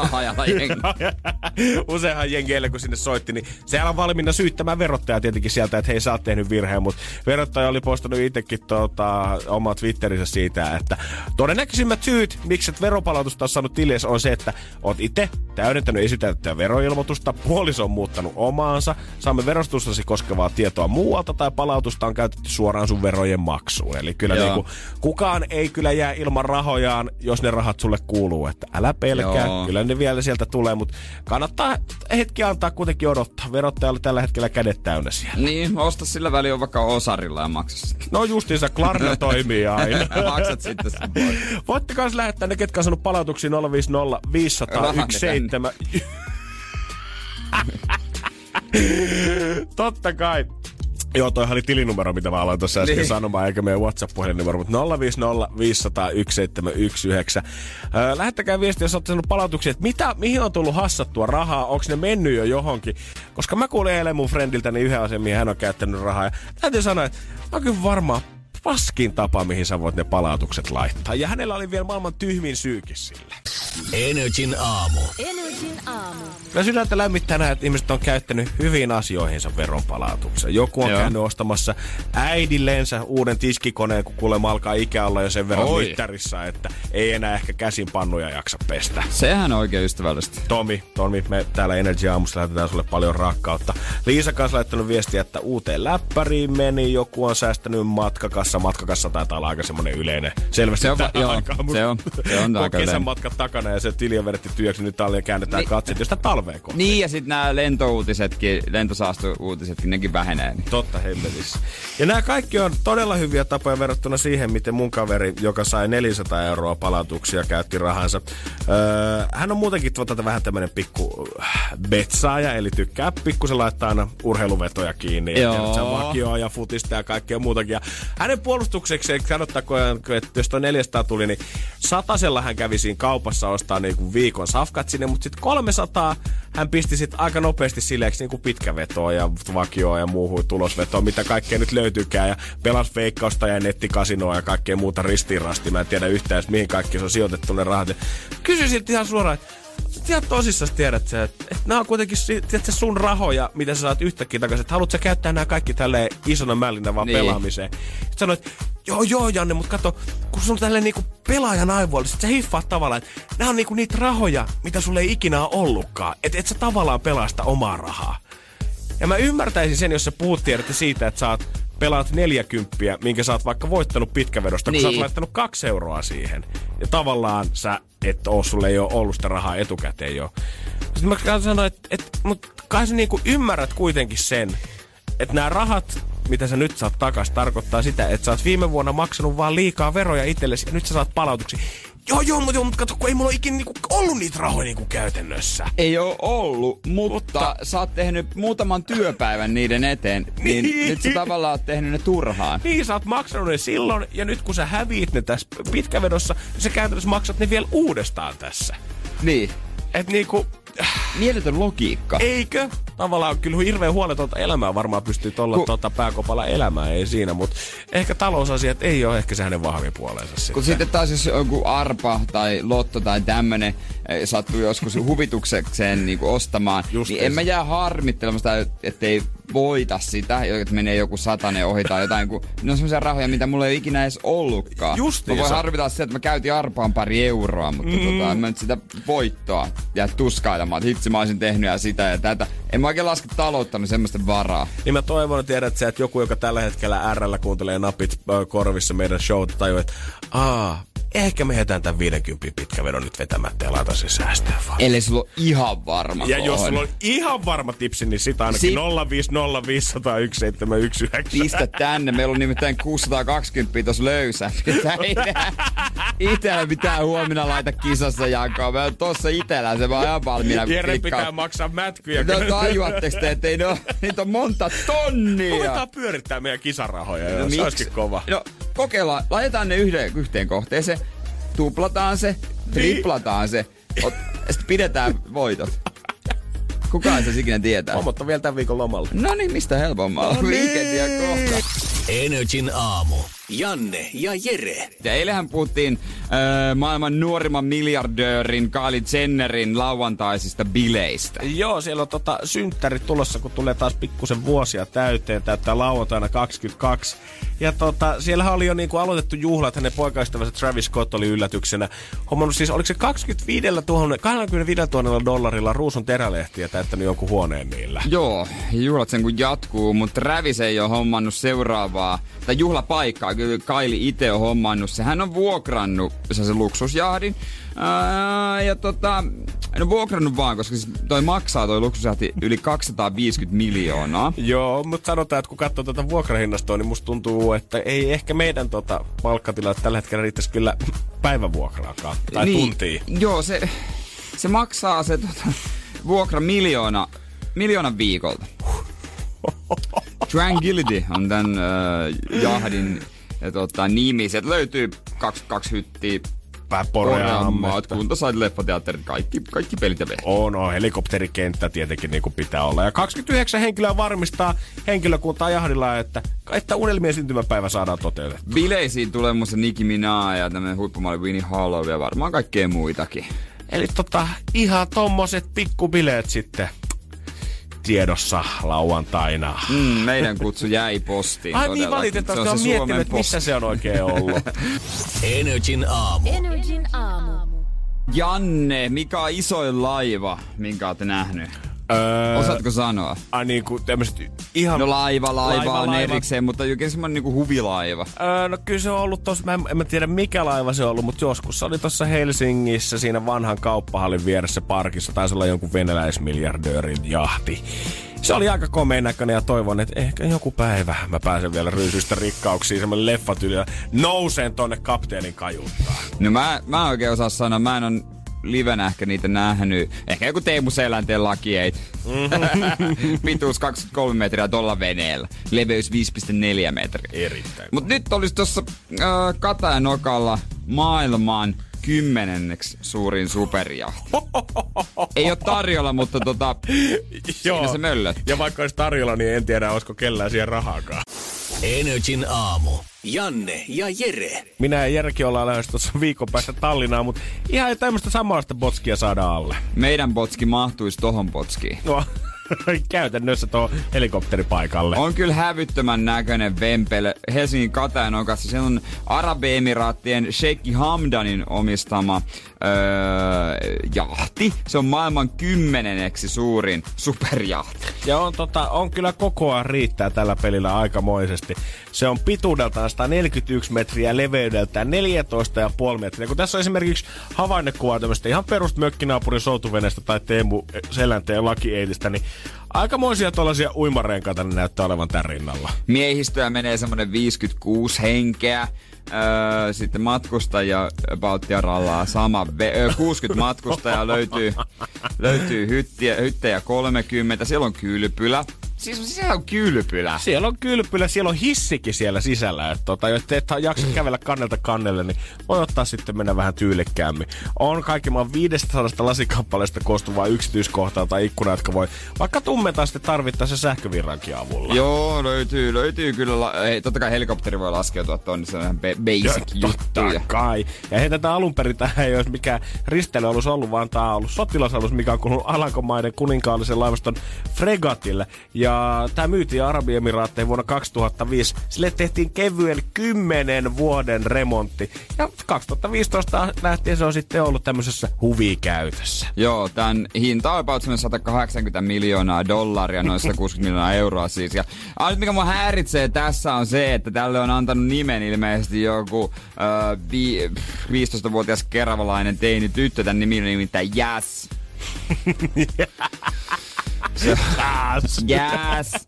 Useinhan jengeille, kun sinne soitti, niin sehän on valmiina syyttämään verottaja tietenkin sieltä, että hei sä oot tehnyt virheen, mutta verottaja oli postannut itsekin tota, oma Twitterissä siitä, että todennäköisimmät syyt, miksi et veropalautusta on saanut tilies, on se, että oot itse täydentänyt esitettyä veroilmoitusta, puoliso on muuttanut omaansa, saamme verostustasi koskevaa tietoa muualta tai palautusta on käytetty suoraan sun verojen maksuun. Eli kyllä Joo. niinku, kukaan ei kyllä jää ilman rahojaan, jos ne rahat sulle kuuluu, että älä pelkää, Joo. kyllä ne vielä sieltä tulee, mutta kannattaa hetki antaa kuitenkin odottaa. Verottajalle tällä hetkellä kädet täynnä siellä. Niin, osta sillä väliin on vaikka osarilla ja maksa sitten. No justiinsa, Klarna toimii aina. Maksat sitten sen pois. Voitte kans lähettää ne, ketkä on saanut palautuksia 050 500 Rahat ne 17. Totta kai. Joo, toihan oli tilinumero, mitä mä aloin tuossa äsken Niin. sanomaan, eikä meidän WhatsApp-puhelinnumero, mutta 050 500 1719. Öö, lähettäkää viestiä, jos olette saanut palautuksia, että mitä, mihin on tullut hassattua rahaa, onko ne mennyt jo johonkin. Koska mä kuulin eilen mun friendiltäni yhden asian, mihin hän on käyttänyt rahaa. Ja täytyy sanoa, että on kyllä varmaan paskin tapa, mihin sä voit ne palautukset laittaa. Ja hänellä oli vielä maailman tyhmin syykin sille. Energin aamu. Energin aamu. Mä sydäntä lämmittää nähdä, että ihmiset on käyttänyt hyviin asioihinsa veronpalautuksen. Joku on Joo. käynyt ostamassa äidillensä uuden tiskikoneen, kun kuulemma alkaa ikä olla jo sen verran Oi. mittarissa, että ei enää ehkä käsin pannuja jaksa pestä. Sehän on oikein ystävällistä. Tomi, Tomi, me täällä Energy Aamussa lähetetään sulle paljon rakkautta. Liisa kanssa laittanut viestiä, että uuteen läppäriin meni, joku on säästänyt matkakassa. Matkakassa taitaa olla aika semmonen yleinen. Selvästi Se on tähän joo, aikaan, se on- se on aika kesän matkat takana ja se tili on vedetty työksi, nyt talleen käännetään Niin. katseet, josta talveen kohti. Niin ja sitten nämä lentouutisetkin, lentosaastuuutisetkin, nekin vähenee. Niin. Totta hemmetissä. Ja nämä kaikki on todella hyviä tapoja verrattuna siihen, miten mun kaveri, joka sai 400 euroa palautuksia, käytti rahansa. Öö, hän on muutenkin tuota vähän tämmönen pikku äh, betsaaja, eli tykkää pikkusen laittaa aina urheiluvetoja kiinni. Ja Joo. tiedät, sä vakioa ja futista ja kaikkea muutakin. Ja hänen puolustuksekseen sanottakoon, että jos tuo 400 tuli, niin satasella hän kävi siinä kaupassa ostaa niinku viikon safkat sinne, mutta sitten 300 hän pisti sitten aika nopeasti silleeksi niinku pitkävetoa ja vakioa ja muuhun tulosvetoa, mitä kaikkea nyt löytyykään. Ja pelas veikkausta ja nettikasinoa ja kaikkea muuta ristiinrasti. Mä en tiedä yhtään, mihin kaikki se on sijoitettu ne rahat. Kysy siltä ihan suoraan, että ihan tosissaan tiedät sä, että, että nämä on kuitenkin tiedätkö, sun rahoja, mitä sä saat yhtäkkiä takaisin. Että haluat sä käyttää nämä kaikki tälleen isona mällinä vaan Niin. niin. pelaamiseen. Sitten sanoit, joo joo Janne, mutta kato, kun sun on tälleen niinku pelaajan aivoilla, sit sä hiffaat tavallaan, että nämä on niinku niitä rahoja, mitä sulle ei ikinä ole ollutkaan. Että et sä tavallaan pelaa sitä omaa rahaa. Ja mä ymmärtäisin sen, jos sä puhut tiedätte siitä, että sä oot pelaat 40, minkä sä oot vaikka voittanut pitkävedosta, kun sä oot Niin. laittanut kaksi euroa siihen. Ja tavallaan sä et oo, sulle ei ole ollut sitä rahaa etukäteen jo. Sitten mä sanoin, että et, mut kai sä niinku ymmärrät kuitenkin sen, että nämä rahat, mitä sä nyt saat takas, tarkoittaa sitä, että sä oot viime vuonna maksanut vaan liikaa veroja itsellesi ja nyt sä saat palautuksia. Joo, joo, mutta, joo, mutta kato, kun ei mulla ole ikinä niinku ollut niitä rahoja niinku käytännössä. Ei ole ollut, mutta, Mutta- mutta sä oot tehnyt muutaman työpäivän niiden eteen, niin, Niin. nyt sä tavallaan oot tehnyt ne turhaan. Niin, sä oot maksanut ne silloin, ja nyt kun sä häviit ne tässä pitkävedossa, niin sä käytännössä maksat ne vielä uudestaan tässä. Niin. Et niinku, Mieletön logiikka. eikö? Tavallaan kyllä hirveän huoletonta elämää varmaan pystyy tuolla Ku- tota pääkopalla elämään, ei siinä, mutta ehkä talousasiat ei ole ehkä se hänen vahvin puolensa sitten. Kun sitten taas jos joku arpa tai lotto tai tämmönen eh, sattuu joskus huvituksekseen niin ostamaan, Just niin en mä jää harmittelemaan sitä, ettei voita sitä, että menee joku satanen ohi tai jotain, kun ne on semmoisia rahoja, mitä mulla ei ole ikinä edes ollutkaan. Mä Justiinsa. voin harvitella sitä, että mä käytin arpaan pari euroa, mutta mm. tota, en mä nyt sitä voittoa jää tuskailemaan, hitsi mä olisin tehnyt ja sitä ja tätä. En mä oikein laske talouttanut semmoista varaa. Niin mä toivon, että tiedät sä, että joku, joka tällä hetkellä RL kuuntelee napit korvissa meidän showta, tajuu, että aa, ehkä me jätän tämän 50 pitkä vedon nyt vetämättä ja laitan sen säästöön vaan. Ellei sulla ole ihan varma Ja jos on. sulla on ihan varma tipsi, niin sitä ainakin Si- 050501719. Pistä tänne. Meillä on nimittäin 620 tos löysä. Itellä pitää huomenna laita kisassa jakoon. Mä oon tossa itellä se vaan ihan valmiina. Jere pitää maksaa mätkyjä. No tajuatteko te, että ei no, niitä on monta tonnia. Ruvetaan pyörittää meidän kisarahoja, no, se olisikin kova. No kokeillaan, laitetaan ne yhden, yhteen kohteeseen, tuplataan se, triplataan se, ot, sitten pidetään voitot. Kukaan se ikinä tietää. Hommat on vielä tämän viikon lomalla. No niin, mistä helpommalla? No Weekendia kohta. Energin aamu. Janne ja Jere. Ja eilähän puhuttiin öö, maailman nuorimman miljardöörin Kylie Jennerin lauantaisista bileistä. Joo, siellä on tota synttärit tulossa, kun tulee taas pikkusen vuosia täyteen. Täyttää lauantaina 22. Ja tota, siellähän oli jo niinku aloitettu juhlat. Hänen poikaystävänsä Travis Scott oli yllätyksenä. Hommannut siis, oliko se 25 000, 25 000 dollarilla ruusun terälehtiä täyttänyt jonkun huoneen niillä. Joo, juhlat sen kun jatkuu, mutta Travis ei ole hommannut seuraavaa, tai juhlapaikkaa, Kaili itse on hommannut se. Hän on vuokrannut sen luksusjahdin, Ää, ja tota, no vuokrannut vaan, koska siis toi maksaa toi luksusjahti yli 250 miljoonaa. Joo, mutta sanotaan, että kun katsoo tuota vuokrahinnastoa, niin musta tuntuu, että ei ehkä meidän tota palkkatilat tällä hetkellä riittäisi kyllä päivävuokraakaan. Tai niin. tuntia. Joo, se, se maksaa se tota, vuokra miljoona, miljoonan viikolta. Tranquility on tämän äh, jahdin ja, tota, nimi. Sieltä löytyy 22 hyttiä, Poreammaat, kuntosait, leffateatterit, kaikki, kaikki pelit ja vehkeet. On, on helikopterikenttä tietenkin niin kuin pitää olla. Ja 29 henkilöä varmistaa henkilökuntaa jahdilla, että, että unelmien syntymäpäivä saadaan toteutettua. Bileisiin tulee muun muassa Nicki Minaj ja tämmönen huippumalli Winnie Hollow ja varmaan kaikkea muitakin. Eli tota, ihan tommoset pikkubileet sitten tiedossa lauantaina. Mm, meidän kutsu jäi postiin Ai niin valitettavasti, Se on on se miettinyt, että missä se on oikein ollut. Energin aamu. Energin aamu. Janne, mikä on isoin laiva, minkä oot nähnyt? Öö, Osaatko sanoa? ai niinku tämmöset ihan... No laiva, laiva, Laiva, on laiva. erikseen, mutta jokin semmonen niinku huvilaiva. Öö, no kyllä se on ollut tossa, mä en, en mä tiedä mikä laiva se on ollut, mutta joskus se oli tuossa Helsingissä siinä vanhan kauppahallin vieressä parkissa. Taisi olla jonkun venäläismiljardöörin jahti. Se oli aika komeen näköinen ja toivon, että ehkä joku päivä mä pääsen vielä ryysystä rikkauksiin semmoinen leffatyli ja nouseen tonne kapteenin kajuttaan. No mä, mä oikein osaa sanoa, mä en on livenä ehkä niitä nähnyt. Ehkä joku Teemu Selänteen lakieit. Mm-hmm. Pituus 23 metriä tuolla veneellä. Leveys 5,4 metriä. Erittäin. Mut nyt olisi tuossa äh, Katajanokalla maailman kymmenenneksi suurin superjahti. Ei ole tarjolla, mutta tota, siinä se möllöt. Ja vaikka olisi tarjolla, niin en tiedä, olisiko kellään siihen rahaakaan. Energin aamu. Janne ja Jere. Minä ja Jerki ollaan lähdössä tuossa viikon päästä Tallinnaan, mutta ihan tämmöistä samanlaista botskia saada alle. Meidän botski mahtuisi tohon botskiin. No, käytännössä tuo helikopteripaikalle. On kyllä hävyttömän näköinen vempele. Helsingin Katajanokassa. Siellä on Arabiemiraattien Sheikh Hamdanin omistama öö, jahti. Se on maailman kymmeneneksi suurin superjahti. Ja on, tota, on kyllä kokoa riittää tällä pelillä aikamoisesti. Se on pituudeltaan 141 metriä, leveydeltään 14,5 metriä. Kun tässä on esimerkiksi havainnekuva tämmöistä ihan perust mökkinaapurin soutuveneestä tai Teemu Selänteen lakieitistä, niin aikamoisia tuollaisia uimarenkaita ne näyttää olevan tämän rinnalla. Miehistöä menee semmonen 56 henkeä. Öö, sitten matkustajia Baltian rallaa sama. Öö, 60 matkustajaa löytyy, löytyy hyttiä, hyttejä 30. Siellä on kylpylä. Siis siellä on kylpylä. Siellä on kylpylä, siellä on hissikin siellä sisällä. Että tota, jos te et jaksa kävellä kannelta kannelle, niin voi ottaa sitten mennä vähän tyylikkäämmin. On kaikki maan 500 lasikappaleesta koostuvaa yksityiskohtaa tai ikkunaa, jotka voi vaikka tummentaa sitten tarvittaessa sähkövirrankin avulla. Joo, löytyy, löytyy kyllä. La- ei, totta kai helikopteri voi laskeutua tonne, se on ihan be- basic juttu. Totta kai. Ja hei, tätä alun perin tähän ei olisi mikään risteilyalus ollut, vaan tämä on ollut sotilasalus, mikä on kuulunut Alankomaiden kuninkaallisen laivaston fregatille. Ja Ja tämä myytiin Arabiemiraatteihin vuonna 2005. Sille tehtiin kevyen 10 vuoden remontti. Ja 2015 lähtien se on sitten ollut tämmöisessä huvikäytössä. Joo, tämän hinta on about 180 miljoonaa dollaria, noin 160 miljoonaa euroa siis. Ja ainut mikä mua häiritsee tässä on se, että tälle on antanut nimen ilmeisesti joku äh, vi- 15-vuotias keravalainen teini tyttö. Tämän nimi on nimittäin Jazz. Se, yes.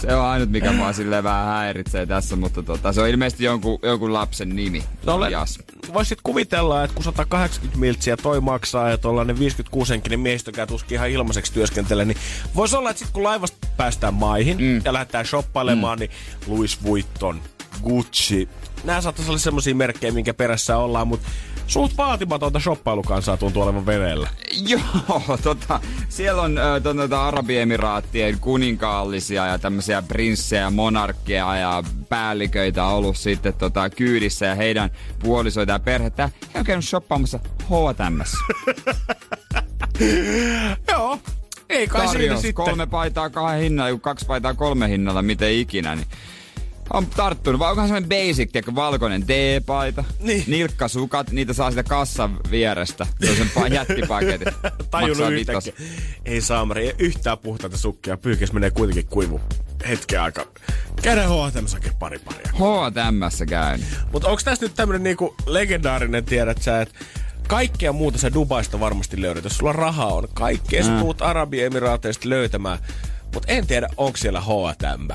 Se on ainut, mikä mua silleen vähän häiritsee tässä, mutta tota, se on ilmeisesti jonkun, jonkun lapsen nimi. No ole, Jas. voisit kuvitella, että kun 180 miltsiä toi maksaa ja tuollainen 56 henkinen miehistökään tuskin ihan ilmaiseksi työskentelee, niin voisi olla, että sit kun laivasta päästään maihin mm. ja lähdetään shoppailemaan, mm. niin Louis Vuitton, Gucci, nämä saattaisi olla semmoisia merkkejä, minkä perässä ollaan, mutta suht vaatimatonta shoppailukansaa tuntuu olevan veneellä. Joo, tota, siellä on äh, tota, Arabiemiraattien kuninkaallisia ja tämmöisiä prinssejä, monarkkeja ja päälliköitä ollut sitten tota, kyydissä ja heidän puolisoita ja perhettä. He on käynyt shoppaamassa H&Mssä. Joo, ei kai siinä Tarjous, sitten. kolme paitaa kahden hinnalla, kaksi paitaa kolme hinnalla, miten ikinä, niin on tarttunut. Vai onkohan semmoinen basic, tiedätkö, valkoinen T-paita, Niin. nilkkasukat, niitä saa sitä kassan vierestä. Sen pa- jättipaketin. Tajunnut yhtäkkiä. Ei saamari, ei yhtään puhtaita sukkia. Pyyhkes menee kuitenkin kuivu hetken aikaa. Käydään H&M pari paria. H&Mssä käynyt. Mutta onko tässä nyt tämmönen niinku legendaarinen, tiedät sä, että kaikkea muuta sä Dubaista varmasti löydät. Jos sulla rahaa on, kaikkea sä tuut Arabiemiraateista löytämään. Mutta en tiedä, onko siellä H&M.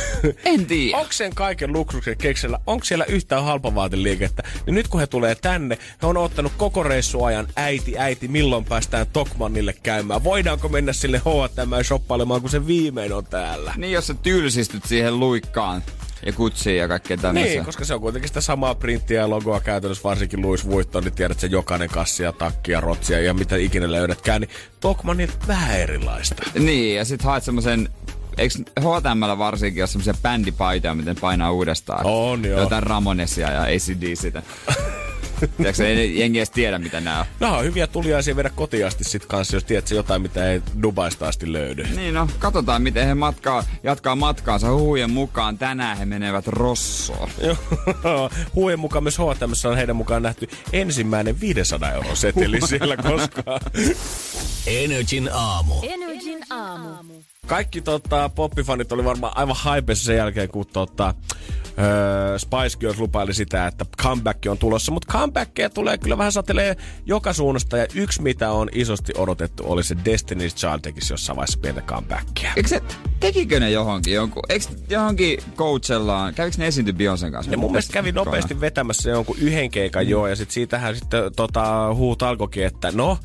En tiedä. Onko sen kaiken luksuksen keksellä, onko siellä yhtään halpavaateliikettä? Niin nyt kun he tulee tänne, he on ottanut koko reissuajan äiti, äiti, milloin päästään Tokmannille käymään. Voidaanko mennä sille H&M shoppailemaan, kun se viimein on täällä? Niin jos sä tylsistyt siihen luikkaan ja kutsiin ja kaikkea tämmöistä. Niin, koska se on kuitenkin sitä samaa printtiä ja logoa käytännössä, varsinkin Louis Vuitton, niin tiedät, se jokainen kassi ja takki ja rotsia ja mitä ikinä löydätkään, niin Tokmanilta vähän erilaista. Niin, ja sit haet semmosen Eikö H&Mllä varsinkin ole semmoisia bändipaitoja, miten painaa uudestaan? On, joo. Jotain Ramonesia ja ACDCtä. Tiedätkö, ei jengi edes tiedä, mitä nämä on. Nämä on hyviä tuliaisia viedä kotiin asti sit kanssa, jos tiedät jotain, mitä ei Dubaista asti löydy. Niin no, katsotaan miten he matkaa, jatkaa matkaansa huhujen mukaan. Tänään he menevät Rossoon. Huujen mukaan myös H&M on heidän mukaan nähty ensimmäinen 500 euron seteli siellä koskaan. Energin aamu. Energin aamu. Kaikki tota, poppifanit oli varmaan aivan haipessa sen jälkeen, kun tota, öö, Spice Girls lupaili sitä, että comeback on tulossa. Mutta comebackia tulee kyllä vähän satelee joka suunnasta. Ja yksi, mitä on isosti odotettu, oli se Destiny's Child tekisi jossain vaiheessa pientä comebackia. Eikö se, tekikö ne johonkin jonkun, eikö johonkin coachellaan, kävikö ne esiinty Beyoncén kanssa? Ja mun mielestä kävi nopeasti vetämässä jonkun yhden keikan joo, ja sitten siitähän sitten tota, huut alkoikin, että no,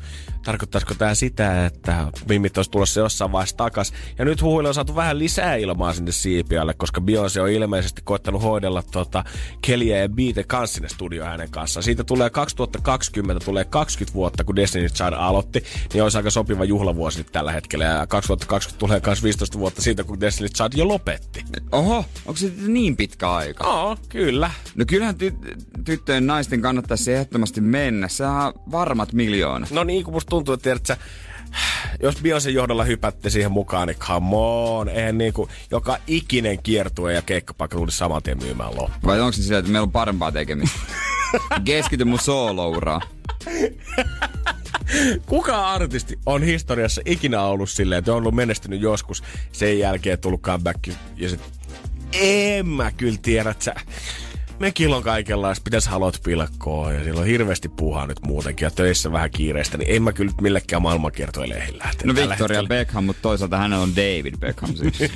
tarkoittaisiko tämä sitä, että mimmit olisi tulossa jossain vaiheessa takas. Ja nyt huhuille on saatu vähän lisää ilmaa sinne siipialle, koska Beyoncé on ilmeisesti koittanut hoidella tota Kellyä ja Beate kanssa sinne studio hänen kanssaan. Siitä tulee 2020, tulee 20 vuotta, kun Destiny's Child aloitti, niin olisi aika sopiva juhlavuosi nyt tällä hetkellä. Ja 2020 tulee myös 15 vuotta siitä, kun Destiny's Child jo lopetti. Oho, onko se niin pitkä aika? Oo, kyllä. No kyllähän ty- tyttöjen naisten kannattaisi ehdottomasti mennä. On varmat miljoonat. No niin, kun tuntuu, että tiedät, sä, jos Beyoncé johdolla hypätte siihen mukaan, niin come on. Eihän niinku joka ikinen kiertue ja keikkapaikka tulisi saman tien myymään loppuun. Vai onko se sillä, että meillä on parempaa tekemistä? Keskity mun soolouraa. Kuka artisti on historiassa ikinä ollut silleen, että on ollut menestynyt joskus, sen jälkeen tullut comeback ja sit en mä kyllä tiedä, että sä mekin on kaikenlaista, mitä sä haluat pilkkoa ja sillä on hirveästi puuhaa nyt muutenkin ja töissä vähän kiireistä, niin en mä kyllä nyt millekään maailmankiertoileihin lähteä. No Victoria hetkellä. Beckham, mutta toisaalta hänellä on David Beckham siis.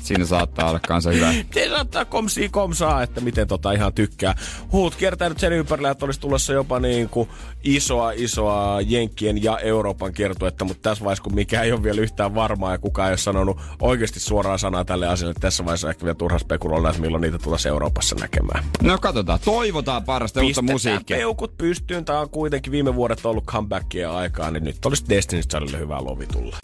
Siinä saattaa olla kanssa hyvä. Se saattaa komsia komsaa, että miten tota ihan tykkää. Huut kiertää nyt sen ympärillä, että olisi tulossa jopa niin kuin isoa, isoa Jenkkien ja Euroopan kiertuetta, mutta tässä vaiheessa, kun mikä ei ole vielä yhtään varmaa ja kukaan ei ole sanonut oikeasti suoraa sanaa tälle asialle, tässä vaiheessa ehkä vielä turha spekuloida, että milloin niitä tullaan Euroopassa näkemään. No katsotaan, toivotaan parasta uutta musiikkia. peukut pystyyn. Tämä on kuitenkin viime vuodet ollut comebackia aikaa, niin nyt olisi Destiny's Childille hyvä lovi tulla.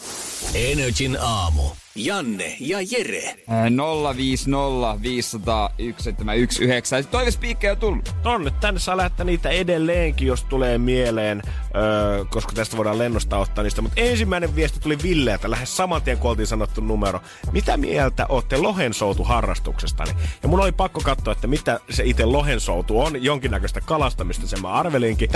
Energin aamu. Janne ja Jere. Äh, 050 500 1719. Toivespiikkejä on tullut. Tonne, tänne saa lähettää niitä edelleenkin, jos tulee mieleen, öö, koska tästä voidaan lennosta ottaa niistä. Mutta ensimmäinen viesti tuli Villeeltä, lähes saman tien kun oltiin sanottu numero. Mitä mieltä olette lohensoutu harrastuksestani? Ja mun oli pakko katsoa, että mitä se itse lohensoutu on. Jonkinnäköistä kalastamista, sen mä arvelinkin.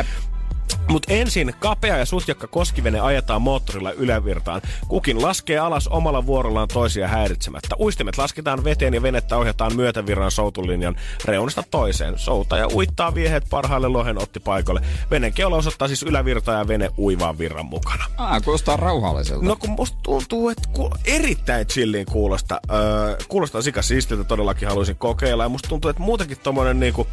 Mutta ensin kapea ja sutjakka koskivene ajetaan moottorilla ylävirtaan. Kukin laskee alas omalla vuorollaan toisia häiritsemättä. Uistimet lasketaan veteen ja venettä ohjataan myötävirran soutulinjan reunasta toiseen. Soutaja uittaa viehet parhaalle lohen otti paikalle. Venen keula osoittaa siis ylävirtaa ja vene uivaan virran mukana. Ah, kuulostaa rauhalliselta. No kun musta tuntuu, että ku, erittäin chilliin kuulosta. Öö, kuulostaa sika siistiltä, todellakin haluaisin kokeilla. Ja musta tuntuu, että muutenkin tommonen niinku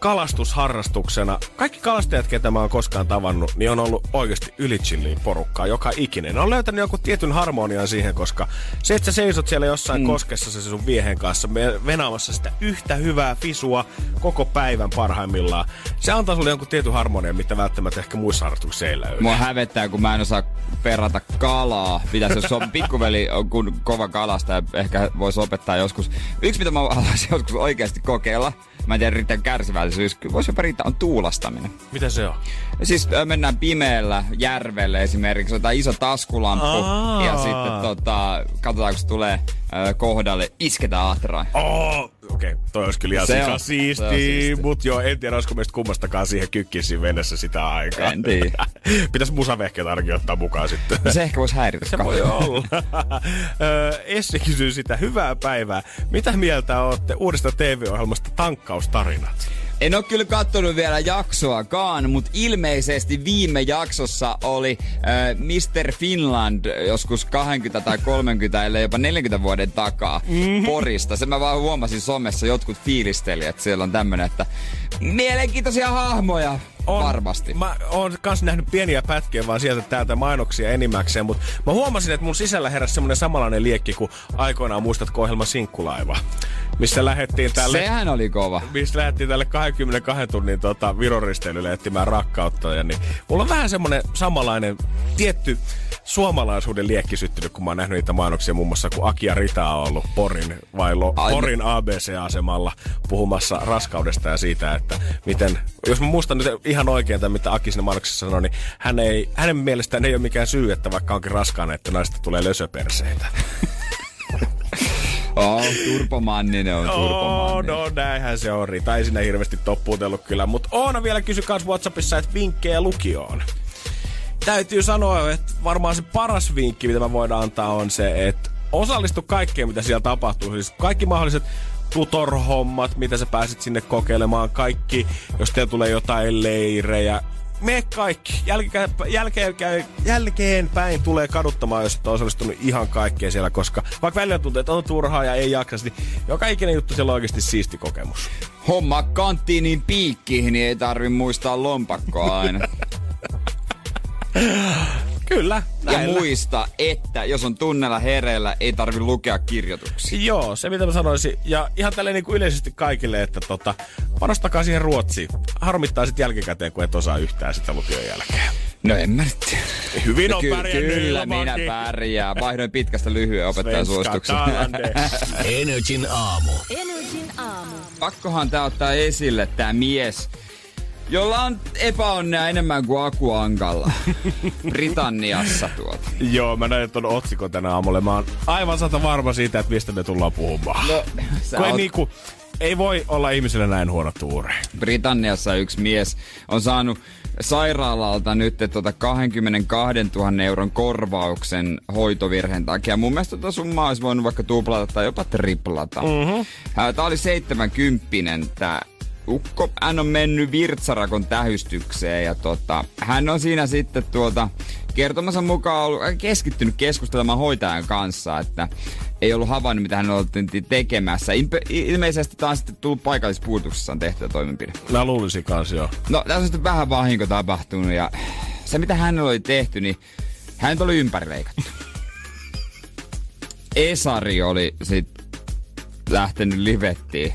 kalastusharrastuksena, kaikki kalastajat, ketä mä oon koskaan tavannut, niin on ollut oikeasti ylichilliin porukkaa, joka ikinen. Ne on löytänyt joku tietyn harmonian siihen, koska se, että sä seisot siellä jossain mm. koskessa se sun viehen kanssa venaamassa sitä yhtä hyvää fisua koko päivän parhaimmillaan, se antaa sulle jonkun tietyn harmonian, mitä välttämättä ehkä muissa harrastuksissa ei löydy. Mua hävettää, kun mä en osaa perata kalaa. Pitäisi, jos on pikkuveli on kun kova kalasta ja ehkä voisi opettaa joskus. Yksi, mitä mä haluaisin joskus oikeasti kokeilla, mä en tiedä riittää kärsivällisyys, voisi jopa riittää, on tuulastaminen. Mitä se on? Siis mennään pimeällä järvelle esimerkiksi, otetaan iso taskulamppu Aa. ja sitten tota, katsotaan, kun se tulee kohdalle, isketään atraan. Oh, okei, okay. toi olisi kyllä ihan sika on- siisti, siisti. mut joo, en tiedä, olisiko meistä kummastakaan siihen kykkisiin mennessä sitä aikaa. En tiedä. Pitäisi musavehkeet ainakin ottaa mukaan sitten. Se ehkä voisi häiritä Se voi olla. Essi kysyy sitä, hyvää päivää. Mitä mieltä olette uudesta TV-ohjelmasta Tankkaustarinat? En ole kyllä kattonut vielä jaksoakaan, mutta ilmeisesti viime jaksossa oli äh, Mr. Finland joskus 20 tai 30, ellei jopa 40 vuoden takaa mm-hmm. Porista. Sen mä vaan huomasin somessa, jotkut fiilisteli, että siellä on tämmönen, että mielenkiintoisia hahmoja varmasti. Mä oon kans nähnyt pieniä pätkiä vaan sieltä täältä mainoksia enimmäkseen, mutta mä huomasin, että mun sisällä heräsi semmonen samanlainen liekki kuin aikoinaan muistatko ohjelma Sinkkulaiva, missä lähettiin tälle... Sehän oli kova. mistä lähdettiin tälle 22 tunnin tota, viroristeilylle etsimään rakkautta. Ja niin, mulla on vähän semmonen samanlainen tietty suomalaisuuden liekki syttynyt, kun mä oon nähnyt niitä mainoksia muun muassa, kun Aki ja Rita on ollut Porin, vai lo, Ai, Porin ABC-asemalla puhumassa raskaudesta ja siitä, että miten, jos mä muistan nyt ihan oikein tämän, mitä Aki siinä mainoksessa sanoi, niin hän ei, hänen mielestään ei ole mikään syy, että vaikka onkin raskaana, että naista tulee lösöperseitä. Oh, Turpomanninen on Oh, Turpomanni. no näinhän se on. Rita ei sinne hirveästi toppuutellut kyllä. Mutta Oona vielä kysyi kans Whatsappissa, että vinkkejä lukioon. Täytyy sanoa, että varmaan se paras vinkki, mitä mä voidaan antaa, on se, että osallistu kaikkeen, mitä siellä tapahtuu. Siis kaikki mahdolliset tutorhommat, mitä sä pääset sinne kokeilemaan. Kaikki, jos teillä tulee jotain leirejä. Me kaikki. Jälkeen, jälkeen, jälkeen päin tulee kaduttamaan, jos et ole osallistunut ihan kaikkeen siellä, koska vaikka välillä tuntuu, että on turhaa ja ei jaksa, niin joka ikinen juttu siellä on oikeasti siisti kokemus. Homma kanttiinin piikkiin, niin ei tarvi muistaa lompakkoa aina. Kyllä, Ja näillä. muista, että jos on tunnella hereillä, ei tarvi lukea kirjoituksia. Joo, se mitä mä sanoisin. Ja ihan tälleen niin kuin yleisesti kaikille, että tota, panostakaa siihen ruotsiin. Harmittaa sitten jälkikäteen, kun et osaa yhtään sitä lukion jälkeen. No en mä nyt. Hyvin on Ky- pärjännyt Kyllä minä pärjään. Vaihdoin pitkästä lyhyen opettajan suosituksen. Energin aamu. Energin aamu. Pakkohan tää ottaa esille tää mies, jolla on epäonnea enemmän kuin Aku Ankalla. Britanniassa tuota. Joo, mä näin ton otsikon tänä aamulla. Mä oon aivan sata varma siitä, että mistä me tullaan puhumaan. No, sä oot- niinku, ei voi olla ihmiselle näin huono tuuri. Britanniassa yksi mies on saanut sairaalalta nyt tuota 22 000 euron korvauksen hoitovirheen takia. Mun mielestä tuota summaa olisi voinut vaikka tuplata tai jopa triplata. Mm-hmm. Tämä oli 70 tää ukko. Hän on mennyt virtsarakon tähystykseen ja tota, hän on siinä sitten tuota, kertomansa mukaan ollut aika keskittynyt keskustelemaan hoitajan kanssa, että ei ollut havainnut, mitä hän oli tekemässä. Ilpe- ilmeisesti tämä on sitten tullut paikallispuutuksessa on tehty tämä toimenpide. Mä luulisin kans joo. No, tässä on sitten vähän vahinko tapahtunut ja se mitä hänellä oli tehty, niin hän oli ympärileikattu. Esari oli sit lähtenyt livettiin.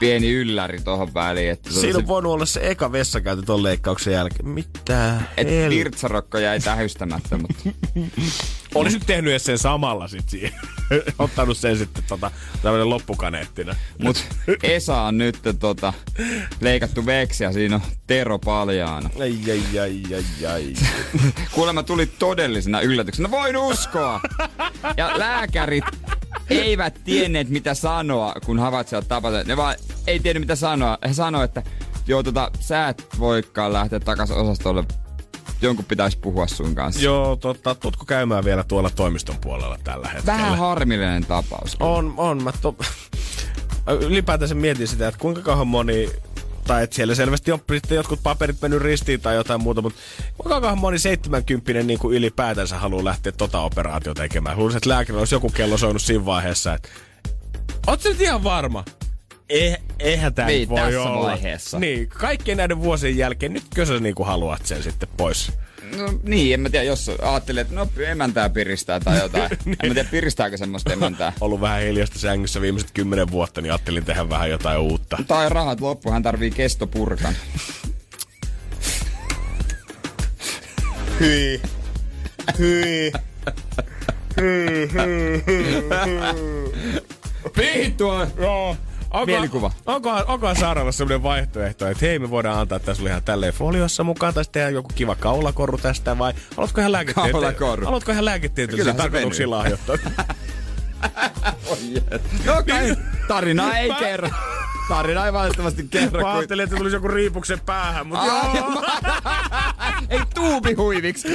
Pieni ylläri tohon väliin. Että se Siinä on on voinut olla se eka vessakäynti ton leikkauksen jälkeen. Mitä et hel... virtsarokko jäi tähystämättä, mutta Olisi nyt tehnyt edes sen samalla sit siihen. Ottanut sen sitten tota, tämmönen loppukaneettina. mut Esa on nyt tota, leikattu veksi ja siinä on Tero paljaana. Ai, ai, ai, ai, ai. Kuulemma tuli todellisena yllätyksenä. No voin uskoa! Ja lääkärit eivät tienneet mitä sanoa, kun havaitsivat tapata. Ne vaan ei tiennyt mitä sanoa. He sanoivat, että joo, tota, sä et voikaan lähteä takaisin osastolle. Jonkun pitäisi puhua sun kanssa. Joo, totta. Tuutko käymään vielä tuolla toimiston puolella tällä hetkellä? Vähän harmillinen tapaus. On, on. Mä to... Ylipäätänsä mietin sitä, että kuinka kauan moni tai että siellä selvästi on sitten jotkut paperit mennyt ristiin tai jotain muuta, mutta kuinka kauan moni 70 niin kuin ylipäätänsä haluaa lähteä tota operaatiota tekemään. Luulisin, että lääkäri olisi joku kello soinut siinä vaiheessa, että Oletko nyt ihan varma? Eh, eihän tämä Niin, voi tässä olla. vaiheessa. Niin, kaikkien näiden vuosien jälkeen, nytkö sä niinku haluat sen sitten pois? No niin, en mä tiedä, jos ajattelee, että no emäntää piristää tai jotain. Niin. en mä tiedä, piristääkö semmoista emäntää. Ollut vähän hiljasta sängyssä viimeiset kymmenen vuotta, niin ajattelin tehdä vähän jotain uutta. Tai rahat loppu, hän tarvii kestopurkan. Hyi. Hyi. Vittua! Joo. Onko, Mielikuva. Onkohan, onkohan Saaralla sellainen vaihtoehto, että hei me voidaan antaa tässä ihan tälleen foliossa mukaan, tai sitten tehdä joku kiva kaulakorru tästä, vai haluatko ihan lääketieteellisiä haluatko ihan lääketieteellisiä Kyllähän se tarkoituksia lahjoittaa? No kai, tarina ei kerro. Tarina ei valitettavasti kerro. Mä ajattelin, että tulisi joku riipuksen päähän, mutta joo. ei tuubi huiviksi.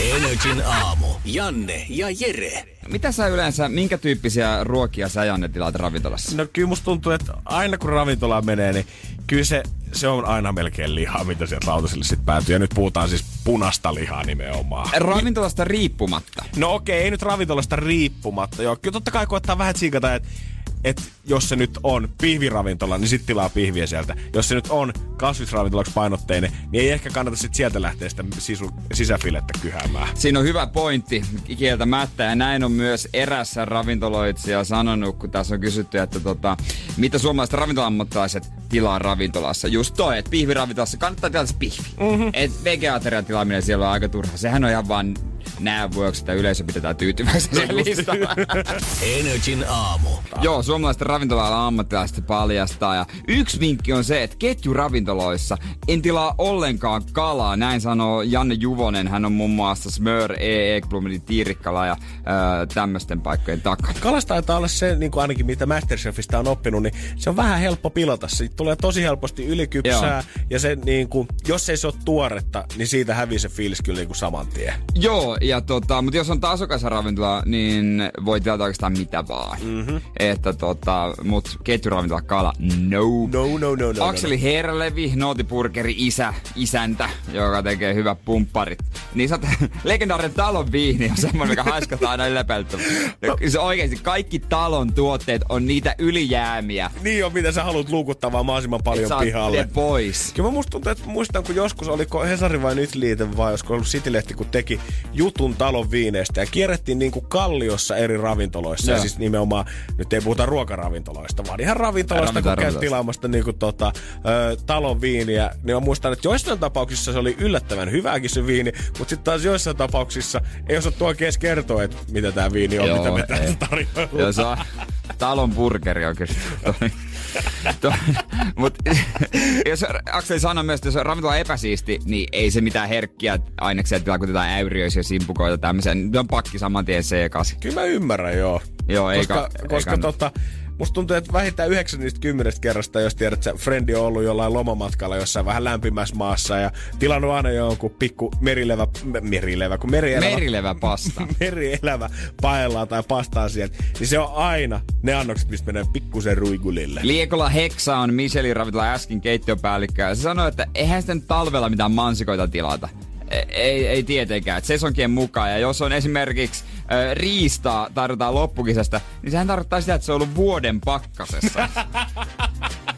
Energin aamu. Janne ja Jere. Mitä sä yleensä, minkä tyyppisiä ruokia sä Janne tilaat ravintolassa? No kyllä musta tuntuu, että aina kun ravintolaan menee, niin kyllä se, se on aina melkein lihaa, mitä sieltä lautaselle sitten päätyy. Ja nyt puhutaan siis punasta lihaa nimenomaan. Ravintolasta riippumatta. No okei, ei nyt ravintolasta riippumatta. Joo, kyllä totta kai koettaa vähän tsiikata, että et jos se nyt on pihviravintola, niin sitten tilaa pihviä sieltä. Jos se nyt on kasvisravintolaksi painotteinen, niin ei ehkä kannata sitten sieltä lähteä sitä sisu, sisäfilettä kyhäämään. Siinä on hyvä pointti kieltämättä ja näin on myös erässä ravintoloitsija sanonut, kun tässä on kysytty, että tota, mitä suomalaiset ravintolammattilaiset tilaa ravintolassa. Just toi, että pihviravintolassa kannattaa tilata se pihvi. Mm-hmm. Et vegeaterian tilaaminen siellä on aika turha. Sehän on ihan vaan nää vuoksi, että yleisö pidetään tyytyväisenä no, listalla. Energin aamu. Joo, suomalaiset ravintola ammattilaiset paljastaa. Ja yksi vinkki on se, että ketjuravintoloissa en tilaa ollenkaan kalaa. Näin sanoo Janne Juvonen. Hän on muun muassa Smör, E. Ekblomidin Tiirikkala ja öö, tämmöisten paikkojen takana. Kalasta taitaa olla se, niin kuin ainakin mitä Masterchefistä on oppinut, niin se on vähän helppo pilata. Siitä tulee tosi helposti ylikypsää. Ja se, niin kuin, jos ei se ole tuoretta, niin siitä hävii se fiilis kyllä niin kuin saman tien. Joo, ja tota, mutta jos on tasokasaravintola, niin voi tilata oikeastaan mitä vaan. Mm-hmm. Että tota, mut ketjuravintola kala, no. No, no, no, no. Akseli no, Herlevi, Nootiburgeri isä, isäntä, joka tekee hyvät pumpparit. Niin sä legendaarinen talon viini on semmoinen, mikä haiskataan aina lepeltä. Se oikeesti kaikki talon tuotteet on niitä ylijäämiä. no. Niin on, mitä sä haluat luukuttavaa mahdollisimman paljon Sä pihalle. vie pois. Kyllä mä musta tuntuu, että muistan, kun joskus oliko Hesari vai nyt liite vai olisiko ollut Citylehti, kun teki jutun talon viineistä ja kierrettiin niin kuin kalliossa eri ravintoloissa. Ja Joo. siis nimenomaan, nyt ei puhuta ruokaravintoloista, vaan ihan ravintoloista, kun käy tilaamasta niin kuin tota, ö, talon viiniä. Niin mä muistan, että joissain tapauksissa se oli yllättävän hyvääkin se viini, mutta sitten taas joissain tapauksissa ei osattu oikein edes kertoa, että mitä tämä viini on, Joo, mitä me ei. tästä tarjoillaan. Joo, se on talon burgeri on kyllä. Toi, toi, mut jos Akseli sanoi myös, että jos ravintola on epäsiisti, niin ei se mitään herkkiä aineksia tilaa, kun jotain äyriöisiä simpukoita tämmöisiä. Ne on pakki saman tien C8. Kyllä mä ymmärrän, joo. Joo, ei koska, ka- ei koska kannata. tota, musta tuntuu, että vähintään 9 niistä 10 kerrasta, jos tiedät, että Frendi on ollut jollain lomamatkalla jossain vähän lämpimässä maassa ja tilannut aina jonkun pikku merilevä, me- merilevä, kun merielävä, Merilevä pasta. merielävä paellaan tai pastaa sieltä, niin se on aina ne annokset, mistä menee pikkusen ruigulille. Liekola Heksa on Michelin ravintola äsken keittiöpäällikkö ja se sanoi, että eihän sitten talvella mitään mansikoita tilata. E- Ei, ei tietenkään, sesonkien mukaan. Ja jos on esimerkiksi ö, riistaa tarjotaan loppukisasta, niin sehän tarkoittaa sitä, että se on ollut vuoden pakkasessa.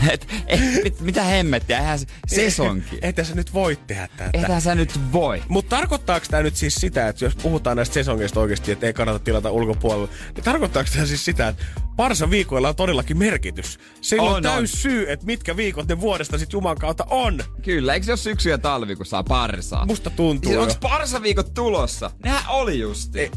Et, et, mit, mitä hemmettiä, eihän se sesonki. Että sä nyt voi tehdä tätä. Eihän sä nyt voi. Mutta tarkoittaako tämä nyt siis sitä, että jos puhutaan näistä sesongeista oikeasti, että ei kannata tilata ulkopuolella, niin tarkoittaako tämä siis sitä, että parsa viikoilla on todellakin merkitys? Sillä on, On, on täys syy, että mitkä viikot ne vuodesta sitten Juman kautta on. Kyllä, eikö se ole syksy ja talvi, kun saa parsaa? Musta tuntuu Siis jo. onks parsaviikot tulossa? Nehän oli justi. Ei.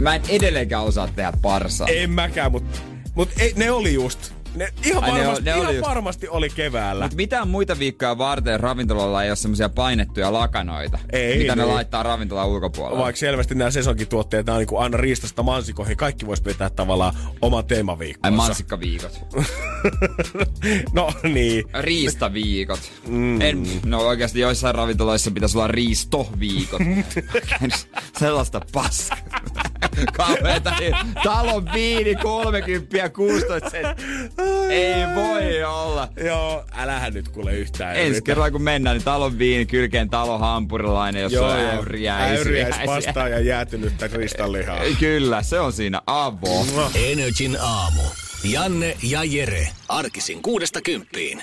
Mä en edelleenkään osaa tehdä parsaa. En mäkään, mutta mut ei, ne oli just. Ne ihan, Ai, ne varmasti, ne ihan oli just. varmasti oli keväällä. Mutta mitään muita viikkoja varten ravintolalla ei ole semmoisia painettuja lakanoita, Ei, mitä ne niin. laittaa ravintolan ulkopuolella. Vaikka selvästi nämä sesonkituotteet, nämä on niin aina riistasta mansikoihin, kaikki vois pitää tavallaan oman Ai teemaviikkonsa. mansikkaviikot. no niin. Riistaviikot. Mm. En, no oikeasti joissain ravintoloissa pitäisi olla riistoviikot. Sellaista paskaa. Kauheeta. niin Talon viini 30 16 sen. Ei voi olla. Joo, älähän nyt kuule yhtään. Ensi kerralla kun mennään, niin talon viini, kylkeen talon hampurilainen, jossa on äyriäisiä. Äyriäis ja jäätynyttä kristallihaa. Kyllä, se on siinä avo. Energin aamu. Janne ja Jere. Arkisin kuudesta kymppiin.